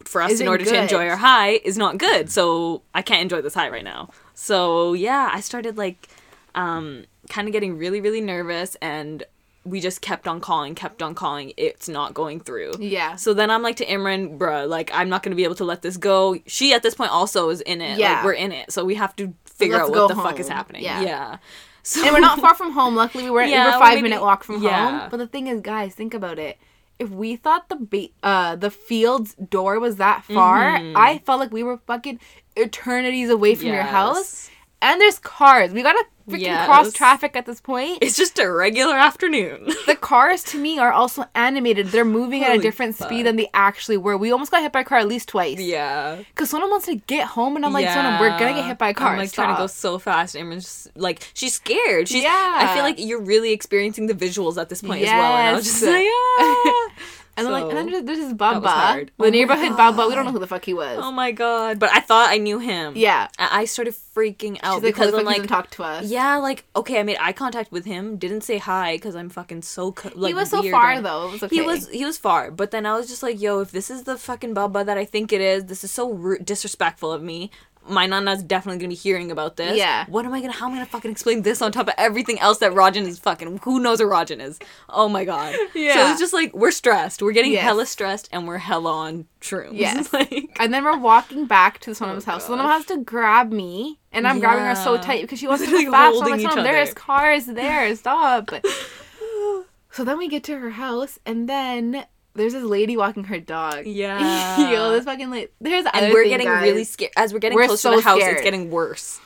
for us Isn't in order to enjoy our high is not good. So I can't enjoy this high right now. So yeah, I started like um kind of getting really really nervous and we just kept on calling, kept on calling. It's not going through. Yeah. So then I'm like to Imran, bruh, like I'm not gonna be able to let this go. She at this point also is in it. Yeah. Like we're in it. So we have to figure Let's out what the fuck is happening. Yeah. Yeah. So and we're not far from home. Luckily, we were, we Yeah, were well, five maybe- minute walk from yeah. home. But the thing is, guys, think about it. If we thought the ba- uh the field's door was that far, Mm-hmm. I felt like we were fucking eternities away from your house. Yes. And there's cars. We gotta freaking Yes. cross traffic at this point. It's just a regular afternoon. the cars to me are also animated. They're moving at a different fuck. speed than they actually were. We almost got hit by a car at least twice. yeah. Because Sona wants to get home, and I'm like, Sona, we're gonna get hit by a car. I'm like trying to go so fast. Imran's just like she's scared. She's, Yeah. I feel like you're really experiencing the visuals at this point as well. And I was just like, ah. And then like, and then there's, this Baba, the Oh neighborhood Baba. We don't know who the fuck he was. oh my god! But I thought I knew him. yeah, I I started freaking out she's like, because because I'm like, like, talk to us. yeah, like okay, I made eye contact with him. Didn't say hi because I'm fucking so co- like. he was so far and- though. It was okay. He was he was far, but then I was just like, yo, if this is the fucking Baba that I think it is, this is so disrespectful of me. My nana's definitely gonna be hearing about this. Yeah. What am I gonna? How am I gonna fucking explain this on top of everything else that Rajan is fucking? Who knows what Rajan is? Oh my god. Yeah. So it's just like we're stressed. We're getting Yes. hella stressed, and we're hella on shrooms. Yes. like, And then we're walking back to Sonam's house. Sonam Oh gosh. has to grab me, and I'm grabbing her so tight because she wants to go fast. Like, each Sonam, there's cars there. Stop. so then we get to her house, and then there's this lady walking her dog. yeah. Yo, this fucking lady. There's other and we're thing, getting guys. really scared as we're getting We're closer so to the house. scared. It's getting worse.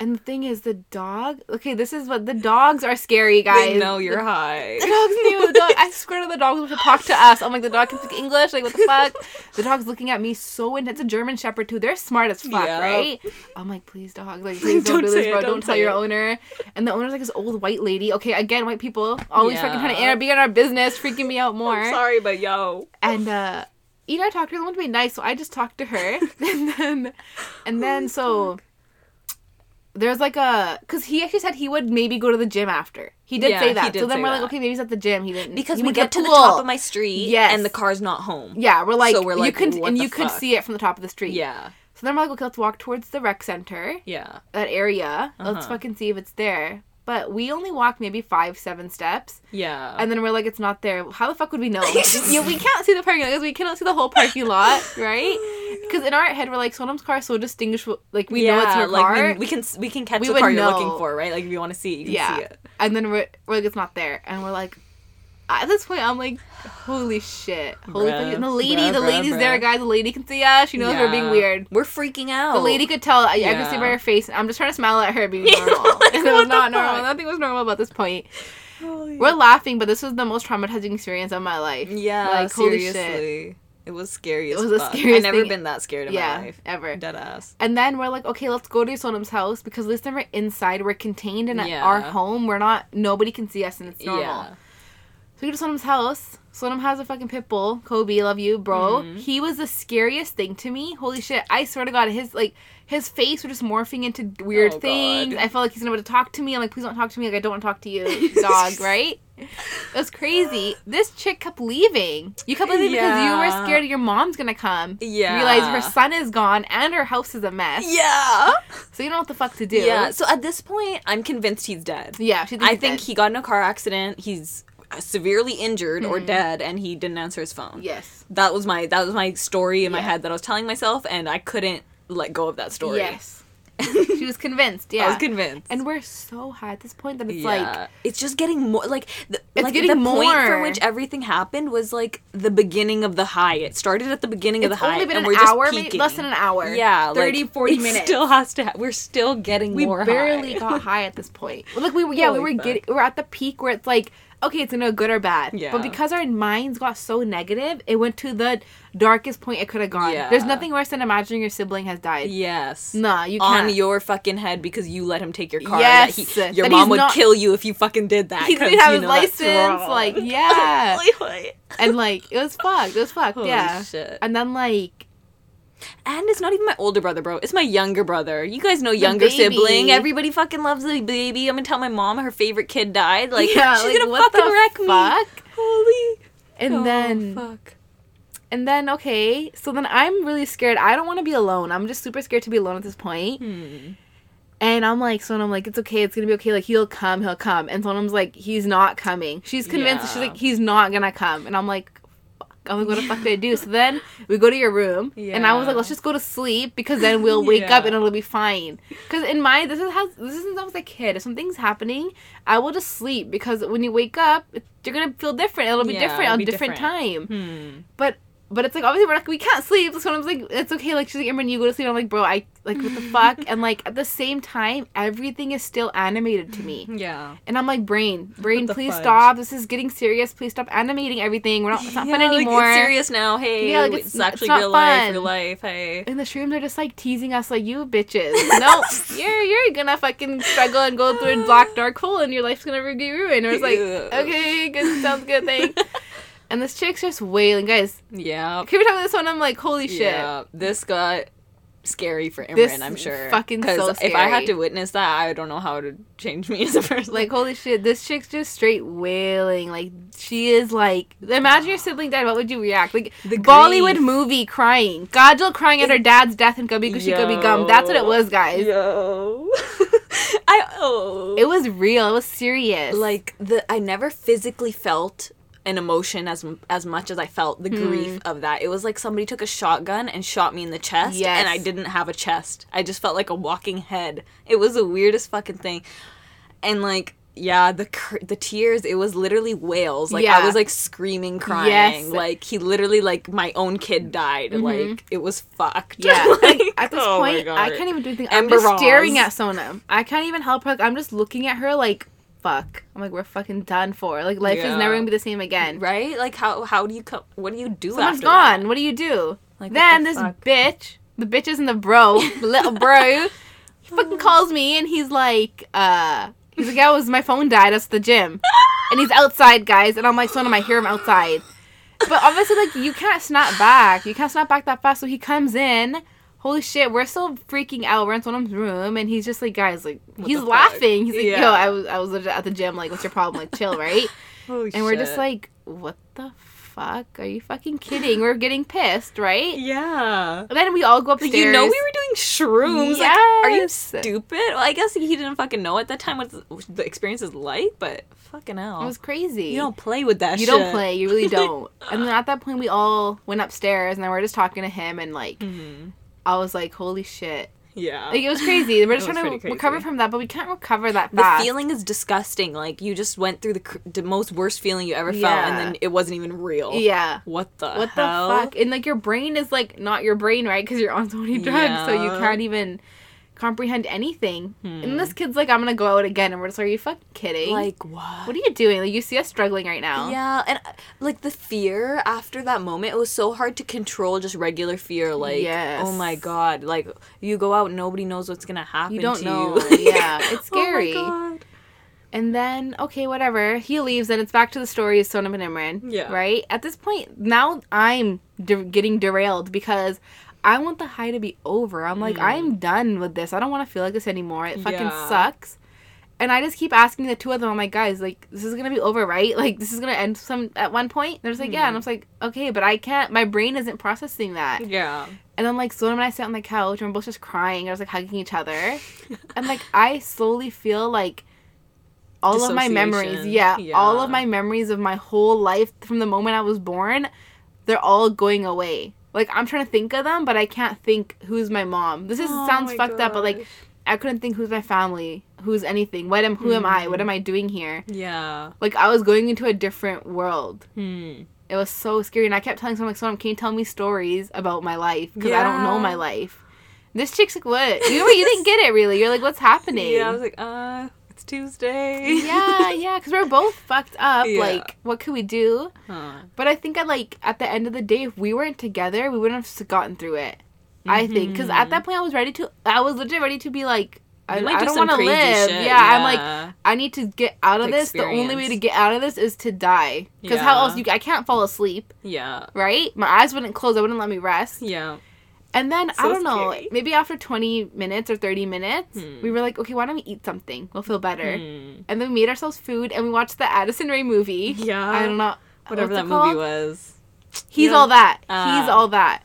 And the thing is, the dog. Okay, this is what the dogs are scary, guys. They know you're high. The dog's new. The dog. I swear to the dog wants to talk to us. I'm like, the dog can speak English. Like, what the fuck? The dog's looking at me so intense. It's a German Shepherd too. They're smart as fuck, Yeah. right? I'm like, please, dog. Like, please don't, Don't do this, it, bro. don't Don't, tell your it. owner. And the owner's like this old white lady. Okay, again, white people always Yeah. freaking trying to be in our business, freaking me out more. Sorry, but yo. And uh, you know, I talked to her. I want to be nice, so I just talked to her, and then, and then so. There's like a because he actually said he would maybe go to the gym after. He did Yeah, say that. did so then we're like, okay, maybe he's at the gym. He didn't Because he we get to the top of my street Yes. and the car's not home. Yeah, we're like, So we're like, you can and you could see it from the top of the street. Yeah. So then we're like, okay, let's walk towards the rec center, Yeah. that area. Let's Uh-huh. fucking see if it's there. But we only walk maybe five, seven steps, Yeah. and then we're like, it's not there. How the fuck would we know? yeah, we can't see the parking lot because we cannot see the whole parking lot, right? Because in our head, we're like, Sonam's car is so distinguishable. Like we know it's her like car. We, we can we can catch We the car you're know. looking for, right? Like if you want to see it, you can yeah. see it. And then we're, we're like, it's not there, and we're like. At this point, I'm like, holy shit. Holy Bruh, fucking. The lady, bruh, the bruh, lady's there, guys. The lady can see us. She knows we're being weird. We're freaking out. The lady could tell. I, I could see by her face. I'm just trying to smile at her being normal. like, and it was not normal. fuck? Nothing was normal about this point. Holy- We're laughing, but this was the most traumatizing experience of my life. yeah, like holy shit. seriously. It was scary It as was the fuck. scariest I've never thing- been that scared in Yeah, my life. ever. Dead ass. And then we're like, okay, let's go to Sonam's house because at least then we're inside. We're contained in Yeah. our home. We're not. Nobody can see us, and it's normal. Yeah. So we go to Sonam's house. Sonam has a fucking pit bull. Kobe, love you, bro. Mhm. He was the scariest thing to me. Holy shit! I swear to God, his like his face was just morphing into weird Oh, God. things. I felt like he's gonna to talk to me. I'm like, please don't talk to me. Like I don't want to talk to you, dog. right? It was crazy. This chick kept leaving. You kept leaving because you were scared your mom's gonna come. Yeah. Realize her son is gone and her house is a mess. Yeah. So you don't know what the fuck to do. Yeah. So at this point, I'm convinced he's dead. Yeah. She I think he got in a car accident. He's severely injured or hmm. dead, and he didn't answer his phone. Yes. That was my that was my story in my head that I was telling myself, and I couldn't let go of that story. Yes. she was convinced. Yeah, I was convinced. and we're so high at this point that it's yeah. like it's just getting more like the, It's like getting the point for which everything happened was like the beginning of the high. It started at the beginning of it's the high, only been and an hour, maybe less than an hour. Yeah, 30, like, 40 it minutes. Still has to. Ha- we're still getting we more. barely high. got high at this point. Like we were, yeah, we were fuck. getting, we're at the peak where it's like, okay, it's gonna good or bad. Yeah. But because our minds got so negative, it went to the darkest point it could have gone. Yeah. There's nothing worse than imagining your sibling has died. Yes. Nah, you on can't. your fucking head because you let him take your car. Yes. He, your That mom would not- kill you if you fucking did that. he didn't have his know license. Like, yeah. And like, it was fucked. It was fucked. Holy yeah. shit. And then like, And it's not even my older brother, bro. It's my younger brother. You guys know younger sibling. Everybody fucking loves the baby. I'm gonna tell my mom her favorite kid died. Like yeah, she's like, gonna what fucking the wreck me. fuck? Holy. And Oh, then fuck. And then okay, so then I'm really scared. I don't want to be alone. I'm just super scared to be alone at this point. Hmm. And I'm like, so I'm like, it's okay, it's gonna be okay. Like he'll come, he'll come. And Sonam's like, he's not coming. She's convinced. She's like, he's not gonna come. And I'm like, fuck. I'm like, what the fuck did I do? So then we go to your room, yeah. and I was like, let's just go to sleep because then we'll wake up and it'll be fine. Because in my this is how this is I was a kid. If something's happening, I will just sleep because when you wake up, you're gonna feel different. It'll be Yeah, different it'll on be different, different. time. Hmm. But but it's like obviously we're not, we can't sleep. So I was like, it's okay. Like she's like, Imran, you go to sleep. I'm like, bro, I like what the fuck. And like at the same time, everything is still animated to me. Yeah. And I'm like, brain, brain, please fudge? stop. This is getting serious. Please stop animating everything. We're not. It's not fun Yeah, like, anymore. it's serious now. Hey, Yeah, like, it's, it's- it's actually not real life. fun. Real life. Hey. and the shrooms are just like teasing us, like you bitches. no, you're you're gonna fucking struggle and go through a black dark hole, and your life's gonna be ruined. Or it's like, okay, good, sounds good, thanks. And this chick's just wailing, guys. Yeah. Every about this one, I'm like, holy shit. Yeah. This got scary for Imran, This I'm sure. fucking so scary. if I had to witness that, I don't know how to change me as a person. Like holy shit, this chick's just straight wailing. Like she is like imagine your sibling died, what would you react? Like The Bollywood grief. movie crying. Kajol crying at her dad's death in Kabhi Khushi Kabhie Gham. That's what it was, guys. Yo. I oh. It was real. It was serious. like the I never physically felt an emotion as as much as I felt the Hmm. grief of that. It was like somebody took a shotgun and shot me in the chest, Yes. and I didn't have a chest. I just felt like a walking head. It was the weirdest fucking thing, and like. Yeah, the cr- the tears. It was literally wails. Like Yeah. I was like screaming, crying. Yes. Like he literally like my own kid died. Like it was fucked. yeah, Like, like, at this oh point, I can't even do anything. I'm Amber just staring at Sonam. I can't even help her. Like, I'm just looking at her like, fuck. I'm like, we're fucking done for. Like, life is never gonna be the same again. Right? Like how how do you come? What do you do? Someone's gone. that? What do you do? Like, then the this fuck? bitch, the bitches and the bro, little bro, he fucking calls me and he's like, uh, he's like, yeah, was my phone died. That's the gym, and he's outside, guys. And I'm like, son, I hear him outside. But obviously, like, you can't snap back. You can't snap back that fast. So he comes in. Holy shit, we're still freaking out. We're in Sonam's room, and he's just like, guys, like, What he's fuck? laughing. He's like, Yeah. yo, I was, I was at the gym. Like, what's your problem? Like, chill, right? Holy And we're just like, what the fuck? Are you fucking kidding? We're getting pissed, right? yeah. And then we all go upstairs. you know we were doing shrooms. Like, are you stupid? Well, I guess he didn't fucking know at that time what the, experience is like, but fucking hell. It was crazy. you don't play with that You shit. don't play. You really don't. and then at that point, we all went upstairs, and then we are just talking to him, and like, Mhm. I was like, holy shit. Yeah. Like, it was crazy. We're just trying to crazy. recover from that, but we can't recover that fast. the feeling is disgusting. Like, you just went through the, cr- the most worst feeling you ever felt, Yeah. and then it wasn't even real. Yeah. What the What the fuck? And like, your brain is like not your brain, right? Because you're on so many drugs, so you can't even comprehend anything. Hmm. And this kid's like, I'm gonna go out again, and we're just like, are you fucking kidding? Like, what? what are you doing? Like, you see us struggling right now. Yeah, and uh, like the fear after that moment, it was so hard to control just regular fear. Like, Yes. oh my god, like you go out, nobody knows what's gonna happen. You don't to know. You. Yeah, it's scary. Oh my god. And then, okay, whatever. He leaves, and it's back to the story of Sonam and Imran. Yeah. Right? At this point, now I'm de- getting derailed because I want the high to be over. I'm like, I'm mm. done with this. I don't want to feel like this anymore. It fucking Yeah. sucks. And I just keep asking the two of them, I'm like, guys, like, this is gonna be over, right? Like, this is gonna end some at one point. They're just like, yeah. And I'm just like, okay, but I can't, my brain isn't processing that. Yeah. And then like Sonam and I sit on the couch and we're both just crying. I was like hugging each other. and like I slowly feel like all of my memories, Dissociation. yeah, all of my memories of my whole life from the moment I was born, they're all going away. Like I'm trying to think of them, but I can't think who's my mom. This is Oh sounds fucked up, but like. I couldn't think who's my family, who's anything, what am who am I, what am I doing here? Yeah. Like I was going into a different world. Hmm. It was so scary, and I kept telling someone like, "Someone, can you tell me stories about my life? Because I don't know my life." This chick's like, "What? You know, you didn't get it really. You're like, what's happening?" Yeah, I was like, uh, Tuesday. yeah, yeah, because we're both fucked up. Yeah. Like, what could we do? Huh. But I think I like at the end of the day, if we weren't together, we wouldn't have gotten through it. I think because at that mm-hmm. point, I was ready to. I was legit ready to be like, I, I do don't want to live. shit, Yeah, I'm like. I need to get out of this. The only way to get out of this is to die. Because how else you? I can't fall asleep, Yeah. right? My eyes wouldn't close. I wouldn't let me rest. Yeah. And then I don't know, scary. maybe after 20 minutes or 30 minutes, Hmm. we were like, okay, why don't we eat something? We'll feel better. Hmm. And then we made ourselves food and we watched the Addison Rae movie. Yeah. I don't know. Whatever that movie was. He's all that. He's Ah. all that.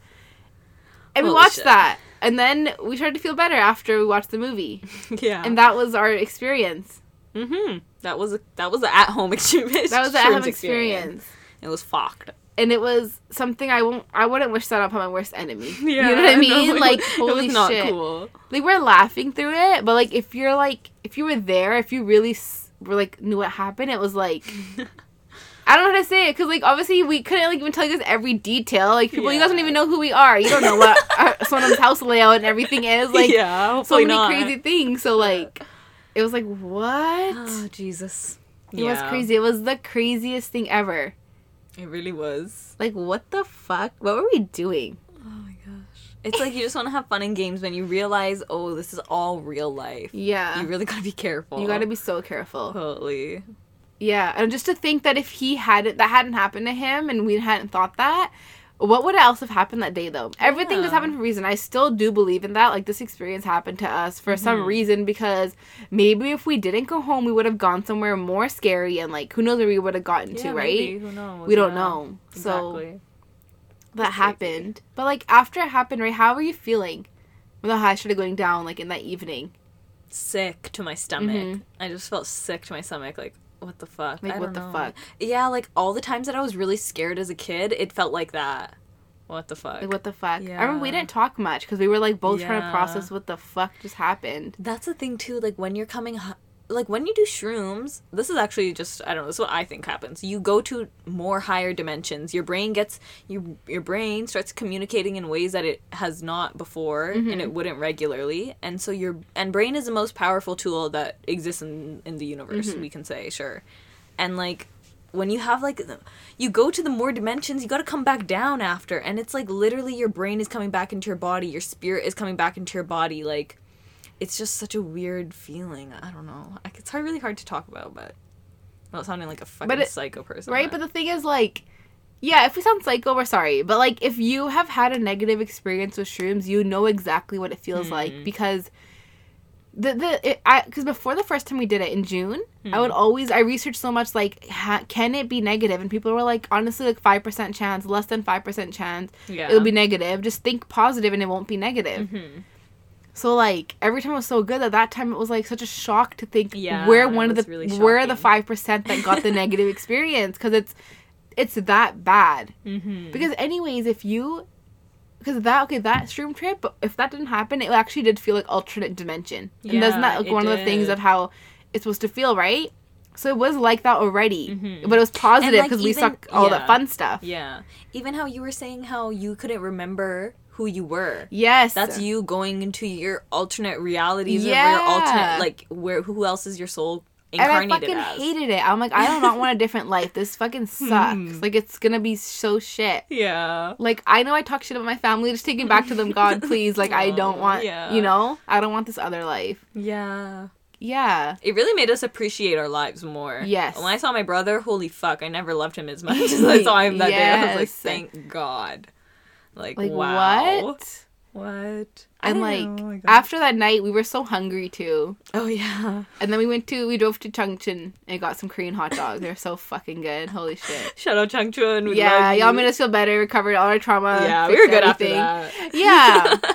And we watched shit. that. And then we started to feel better after we watched the movie. yeah. And that was our experience. mm-hmm. That was a that was an at home experience. That was the Shrooms Adam experience. It was fucked. And it was something I won't I wouldn't wish that upon my worst enemy. Yeah, you know what I mean? it like holy was not shit. cool. Like we're laughing through it, but like if you're like if you were there, if you really s- were like knew what happened, it was like I don't know how to say it because like obviously we couldn't like even tell you guys every detail. Like people, you guys don't even know who we are. You don't know what our, someone's house layout and everything is. Like yeah, so many not. crazy things. So like it was like what? Oh Jesus. It was crazy. It was the craziest thing ever. It really was. Like what the fuck? What were we doing? Oh my gosh. It's like you just want to have fun in games when you realize, oh, this is all real life. Yeah. You really gotta be careful. You gotta be so careful. Totally. Yeah, and just to think that if he hadn't that hadn't happened to him and we hadn't thought that, what would else have happened that day though? Everything just Yeah. happened for a reason. I still do believe in that. Like this experience happened to us for some Mm-hmm. reason because maybe if we didn't go home, we would have gone somewhere more scary and like who knows where we would have gotten to, Yeah, right? Who knows? We don't Yeah. know. So that crazy. happened. But like after it happened, right? How were you feeling when the high started going down? Like in that evening, sick to my stomach. Mhm. I just felt sick to my stomach. Like, what the fuck? Like, I what the know. fuck? Yeah, like all the times that I was really scared as a kid, it felt like that. What the fuck? like what the fuck? I remember we didn't talk much because we were like both trying to process what the fuck just happened. That's the thing too. Like when you're coming, like when you do shrooms, this is actually just I don't know. This is what I think happens. You go to more higher dimensions. Your brain gets your your brain starts communicating in ways that it has not before, and mm-hmm. it wouldn't regularly. And so your and brain is the most powerful tool that exists in in the universe. Mm-hmm. We can say sure, and like. When you have like, the- you go to the more dimensions, you got to come back down after, and it's like literally your brain is coming back into your body, your spirit is coming back into your body, like, it's just such a weird feeling. I don't know. It's hard, really hard to talk about, but not sounding like a fucking it- psycho person, Right, but the thing is, like, yeah, if we sound psycho, we're sorry. But like, if you have had a negative experience with shrooms, you know exactly what it feels like because the the it, I because before the first time we did it in June, I would always I researched so much like ha, can it be negative? and people were like honestly like five percent chance, less than five percent chance, yeah, it'll be negative. Just think positive, and it won't be negative. Mhm. So like every time it was so good that that time it was like such a shock to think Yeah, we're one of the really we're the five percent that got the negative experience because it's it's that bad. Mhm. Because anyways, if you because that okay that stream trip, if that didn't happen, it actually did feel like alternate dimension, and doesn't that like one of the things of how it's supposed to feel, right? So it was like that already, Mhm. but it was positive like, because we even- suck all that yeah. fun stuff. yeah. Even how you were saying how you couldn't remember who you were. Yes, That's you going into your alternate realities Yeah. your alternate like where who else is your soul And I fucking as? hated it. I'm like, I do not want a different life. This fucking sucks. Hmm. Like, it's gonna be so shit. Yeah. Like, I know I talk shit about my family. Just take it back to them, God, please. Like, I don't want, yeah. you know, I don't want this other life. Yeah. Yeah. It really made us appreciate our lives more. Yes. When I saw my brother, holy fuck, I never loved him as much as I saw him that day. I was like, thank God. Like, Like, wow. what? What? And like. Oh after that night, we were so hungry too. oh yeah. And then we went to, we drove to Chung Chun and got some Korean hot dogs. They're so fucking good. Holy shit. Shout out Chung Chun. Yeah, love y'all made us feel better, recovered all our trauma. Yeah, we were good everything. after that. Yeah.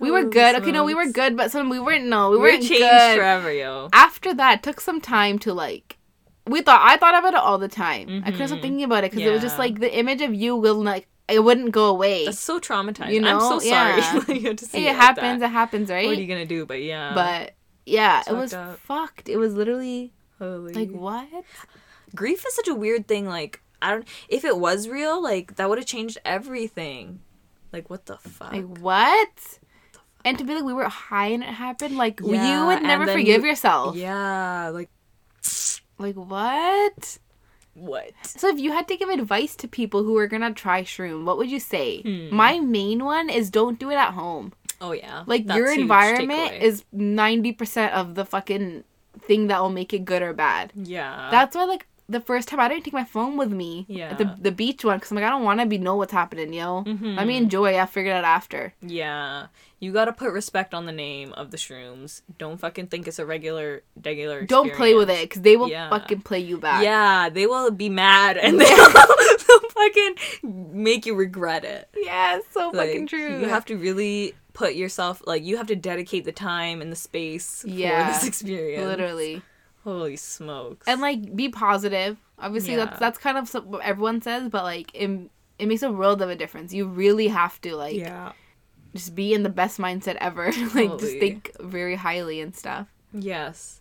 We were good. Okay, no, we were good, but some we weren't. No, we We were weren't changed good. forever, yo. After that, took some time to like. We thought I thought about it all the time. I couldn't stop Mhm. thinking about it because it was just like the image of you will like it wouldn't go away. That's so traumatizing. You know? I'm so sorry. Yeah. like, you have to see it it like happens. that. It happens, right? What are you gonna do? But yeah. but yeah, It's it was up. fucked. It was literally Holy. like what? grief is such a weird thing. Like I don't. If it was real, like that would have changed everything. Like what the fuck? Like what? And to be like we were high and it happened, like you would never forgive you- yourself. yeah. Like Like what? what? So if you had to give advice to people who are gonna try shroom, what would you say? Hmm. My main one is don't do it at home. Oh yeah. Like That's your environment takeaway. is ninety percent of the fucking thing that will make it good or bad. Yeah. That's why like the first time I didn't take my phone with me at the Yeah. the beach one because I'm like I don't want to be know what's happening, yo. Mhm. Let me enjoy. I'll figure it out after. Yeah. You gotta put respect on the name of the shrooms. Don't fucking think it's a regular, regular. Don't play with it because they will Yeah. fucking play you back. Yeah, they will be mad and they'll, they'll fucking make you regret it. Yeah, it's so Like, fucking true. You have to really put yourself like you have to dedicate the time and the space Yeah, for this experience. literally. Holy smokes. and like be positive. Obviously, Yeah. that's that's kind of what everyone says, but like it, it makes a world of a difference. You really have to like yeah. just be in the best mindset ever. like just think very highly and stuff. Yes.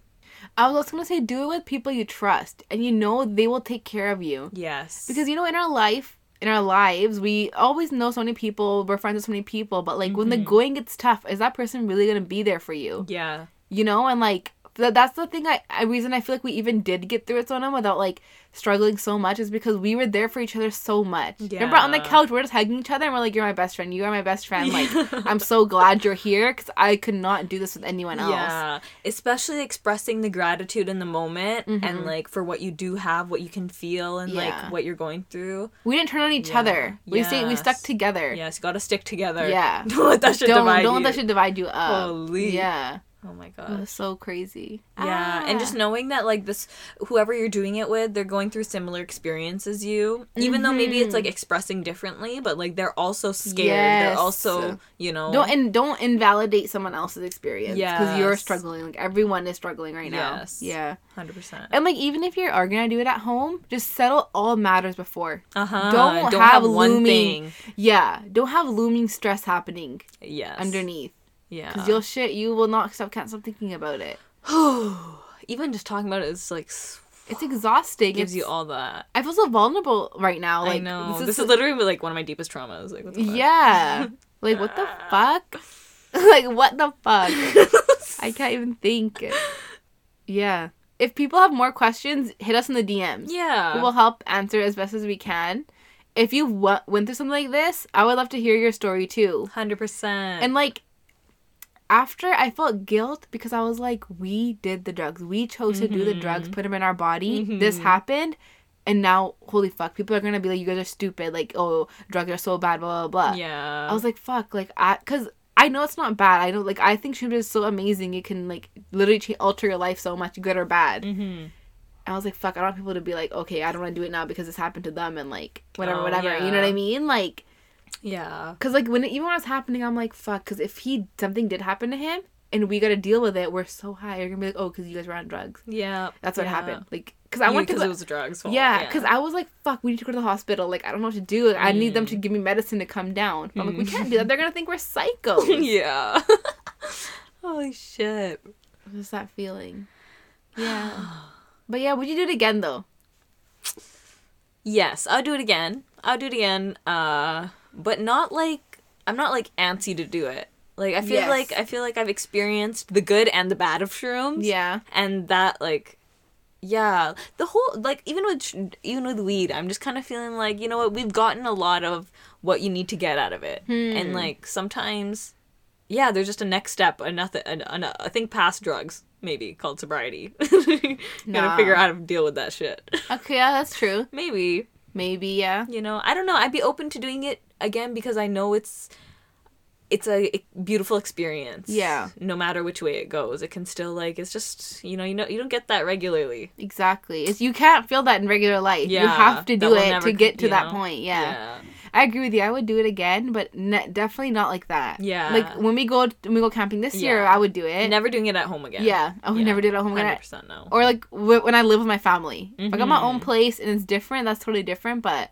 I was also gonna say do it with people you trust and you know they will take care of you. Yes. Because you know in our life in our lives we always know so many people, we're friends with so many people, but like when the Mhm. going gets tough, is that person really gonna be there for you? yeah. you know and like that's the thing I, I reason i feel like we even did get through it so long without like struggling so much is because we were there for each other so much Yeah. remember on the couch we're just hugging each other and we're like you're my best friend you are my best friend like i'm so glad you're here because i could not do this with anyone else Yeah, especially expressing the gratitude in the moment and Mhm. like for what you do have, what you can feel, and Yeah. like what you're going through. we didn't turn on each Yeah. other we stayed we stuck together Yes, got to stick together. Yeah. don't let that shit don't divide don't you. let that shit divide you up Holy. yeah Oh my it god. was so crazy Yeah, and just Ah. knowing that like this, whoever you're doing it with, they're going through similar experiences as you. Even though maybe it's like Mhm. expressing differently, but like they're also scared. They're Yes. also, you know, don't and don't invalidate someone else's experience Yeah, because you're struggling like everyone is struggling right now Yes. yeah hundred percent. And like even if you are gonna do it at home, just settle all matters before. Uh huh. don't Don't, have have, one looming- thing. Yeah, don't have looming stress happening Yes. underneath Yeah. because you'll shit. You will not stop can't stop thinking about it. Even just talking about it is like It's exhausting. It gives It's, you all that. I feel so vulnerable right now. Like I know. This This, is, is literally like one of my deepest traumas. Like, what the fuck? yeah. like what the fuck? like what the fuck? I can't even think. Yeah. If people have more questions, hit us in the DMs. yeah. We will help answer as best as we can. If you w- went through something like this, I would love to hear your story too. Hundred percent. And like, after I felt guilt because I was like, we did the drugs. We chose to do the drugs, put them in our body. This Mhm. happened. And now, holy fuck, people are gonna be like, you guys are stupid. Like, oh, drugs are so bad, blah, blah, blah. yeah. I was like, fuck. Like, I, cause I know it's not bad. I know, like, I think Shroom is so amazing. It can, like, literally cha- alter your life so much, good or bad. mm-hmm. I was like, fuck, I don't want people to be like, okay, I don't want to do it now because this happened to them and like whatever, Oh, whatever. You know what I mean? Like, Yeah. cause like when it, even when it's happening, I'm like, fuck, cause if he something did happen to him and we got to deal with it, we're so high. You're gonna be like, oh, cause you guys were on drugs. Yeah. That's what yeah. happened. Like, cause I went to because the, it was drugs. fault, yeah, cause I was like, fuck, we need to go to the hospital. Like, I don't know what to do. Like, I need them Mm. to give me medicine to come down. I'm like, we Mm. can't do that. They're gonna think we're psychos. yeah. Holy shit. What's that feeling? Yeah. But yeah, would you do it again though? Yes, I'll do it again. I'll do it again. Uh, but not like I'm not like antsy to do it. Like I feel Yes. like I feel like I've experienced the good and the bad of shrooms. Yeah. and that like yeah the whole like even with even with weed i'm just kind of feeling like you know what we've gotten a lot of what you need to get out of it and Hmm. like sometimes yeah there's just a next step another an, an, a thing past drugs maybe called sobriety gotta Nah. figure out how to deal with that shit Okay, yeah, that's true. maybe Maybe, yeah. you know i don't know i'd be open to doing it again because i know it's it's a beautiful experience Yeah. no matter which way it goes it can still like it's just you know you know you don't get that regularly Exactly. It's you can't feel that in regular life. Yeah, you have to do it to get to that know? point. Yeah. yeah I agree with you. I would do it again, but ne- definitely not like that. Yeah. Like when we go when we go camping this year, I would do it. never doing it at home again Yeah, I would Yeah. never do it at home again. 100% no Or like w- when I live with my family. If I got my own Mhm. place and it's different, that's totally different. But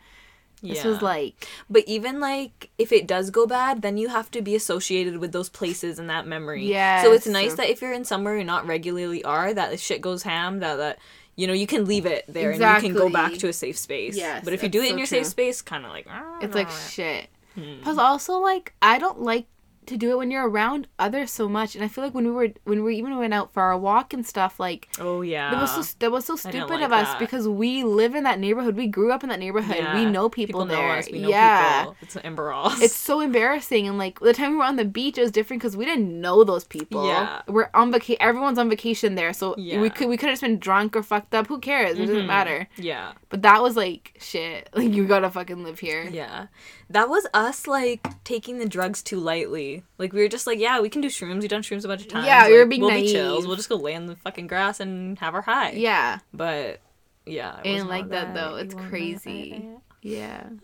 This was like But even like if it does go bad, then you have to be associated with those places and that memory. Yeah. So it's nice that if you're in somewhere you not regularly are, that shit goes ham, that that you know you can leave it there and you can go back to a safe space. Yes, But if you do it in your true. safe space, kind of like "Ah, it's no." like shit. Hmm. Plus, also like I don't like to do it when you're around others so much, and I feel like when we were when we even went out for our walk and stuff, like oh yeah. that was so that was so stupid like of us that. because we live in that neighborhood. We grew up in that neighborhood. Yeah. We know people, know there. us. We know yeah. people. It's Emberos. It's so embarrassing, and like the time we were on the beach, it was different because we didn't know those people. Yeah. we're on vacation. Everyone's on vacation there, so Yeah. we could we could have just been drunk or fucked up. Who cares? It doesn't Mhm. matter. yeah. But that was like shit. Like you gotta fucking live here. Yeah. That was us like taking the drugs too lightly. Like we were just like, yeah, we can do shrooms. We've done shrooms a bunch of times. Yeah, we like, were being we'll naive. be chills. We'll just go lay in the fucking grass and have our high. Yeah. But yeah, it Ain't was not like that, though. It's crazy. Eh? Yeah.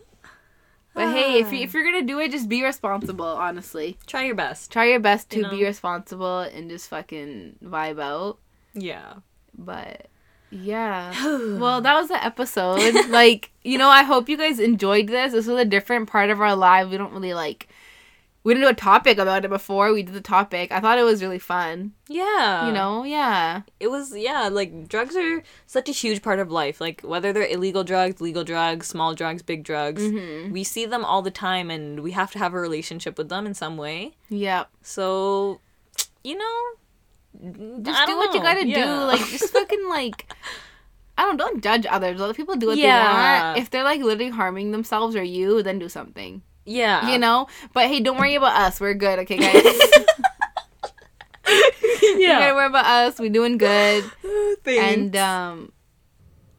But hey, if you if you're gonna do it, just be responsible. Honestly, Try your best. try your best to You know? be responsible and just fucking vibe out. Yeah. But yeah. well, that was the episode. like, you know, I hope you guys enjoyed this. This was a different part of our life. We don't really like. We didn't do a topic about it before. We did the topic. I thought it was really fun. yeah. You know, yeah. it was yeah like drugs are such a huge part of life like whether they're illegal drugs legal drugs small drugs big drugs Mhm. we see them all the time and we have to have a relationship with them in some way Yeah. so you know Just do don't what you gotta do. Like, just fucking like. I don't don't judge others. Let people do what Yeah. they want. If they're like literally harming themselves or you, then do something. yeah You know. But hey, don't worry about us. We're good. Okay, guys. Yeah. You gotta yeah worry about us. We're doing good. Thanks. And um,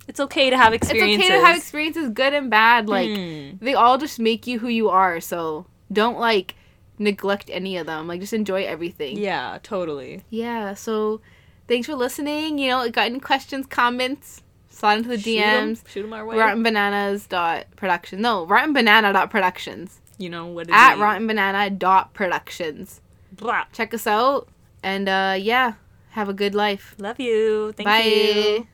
it's okay to have experiences. it's okay to have experiences, good and bad. Like Hmm. they all just make you who you are. So don't like neglect any of them. Like just enjoy everything. yeah totally Yeah, so thanks for listening. You know, got any questions, comments, slide into the Shoot 'em- DMs. shoot 'em our way Rotten Bananas dot production. No, Rotten Banana dot productions. you know what it At is. Rotten Banana dot productions. Blah. Check us out. And uh yeah, have a good life. love you thank Bye. you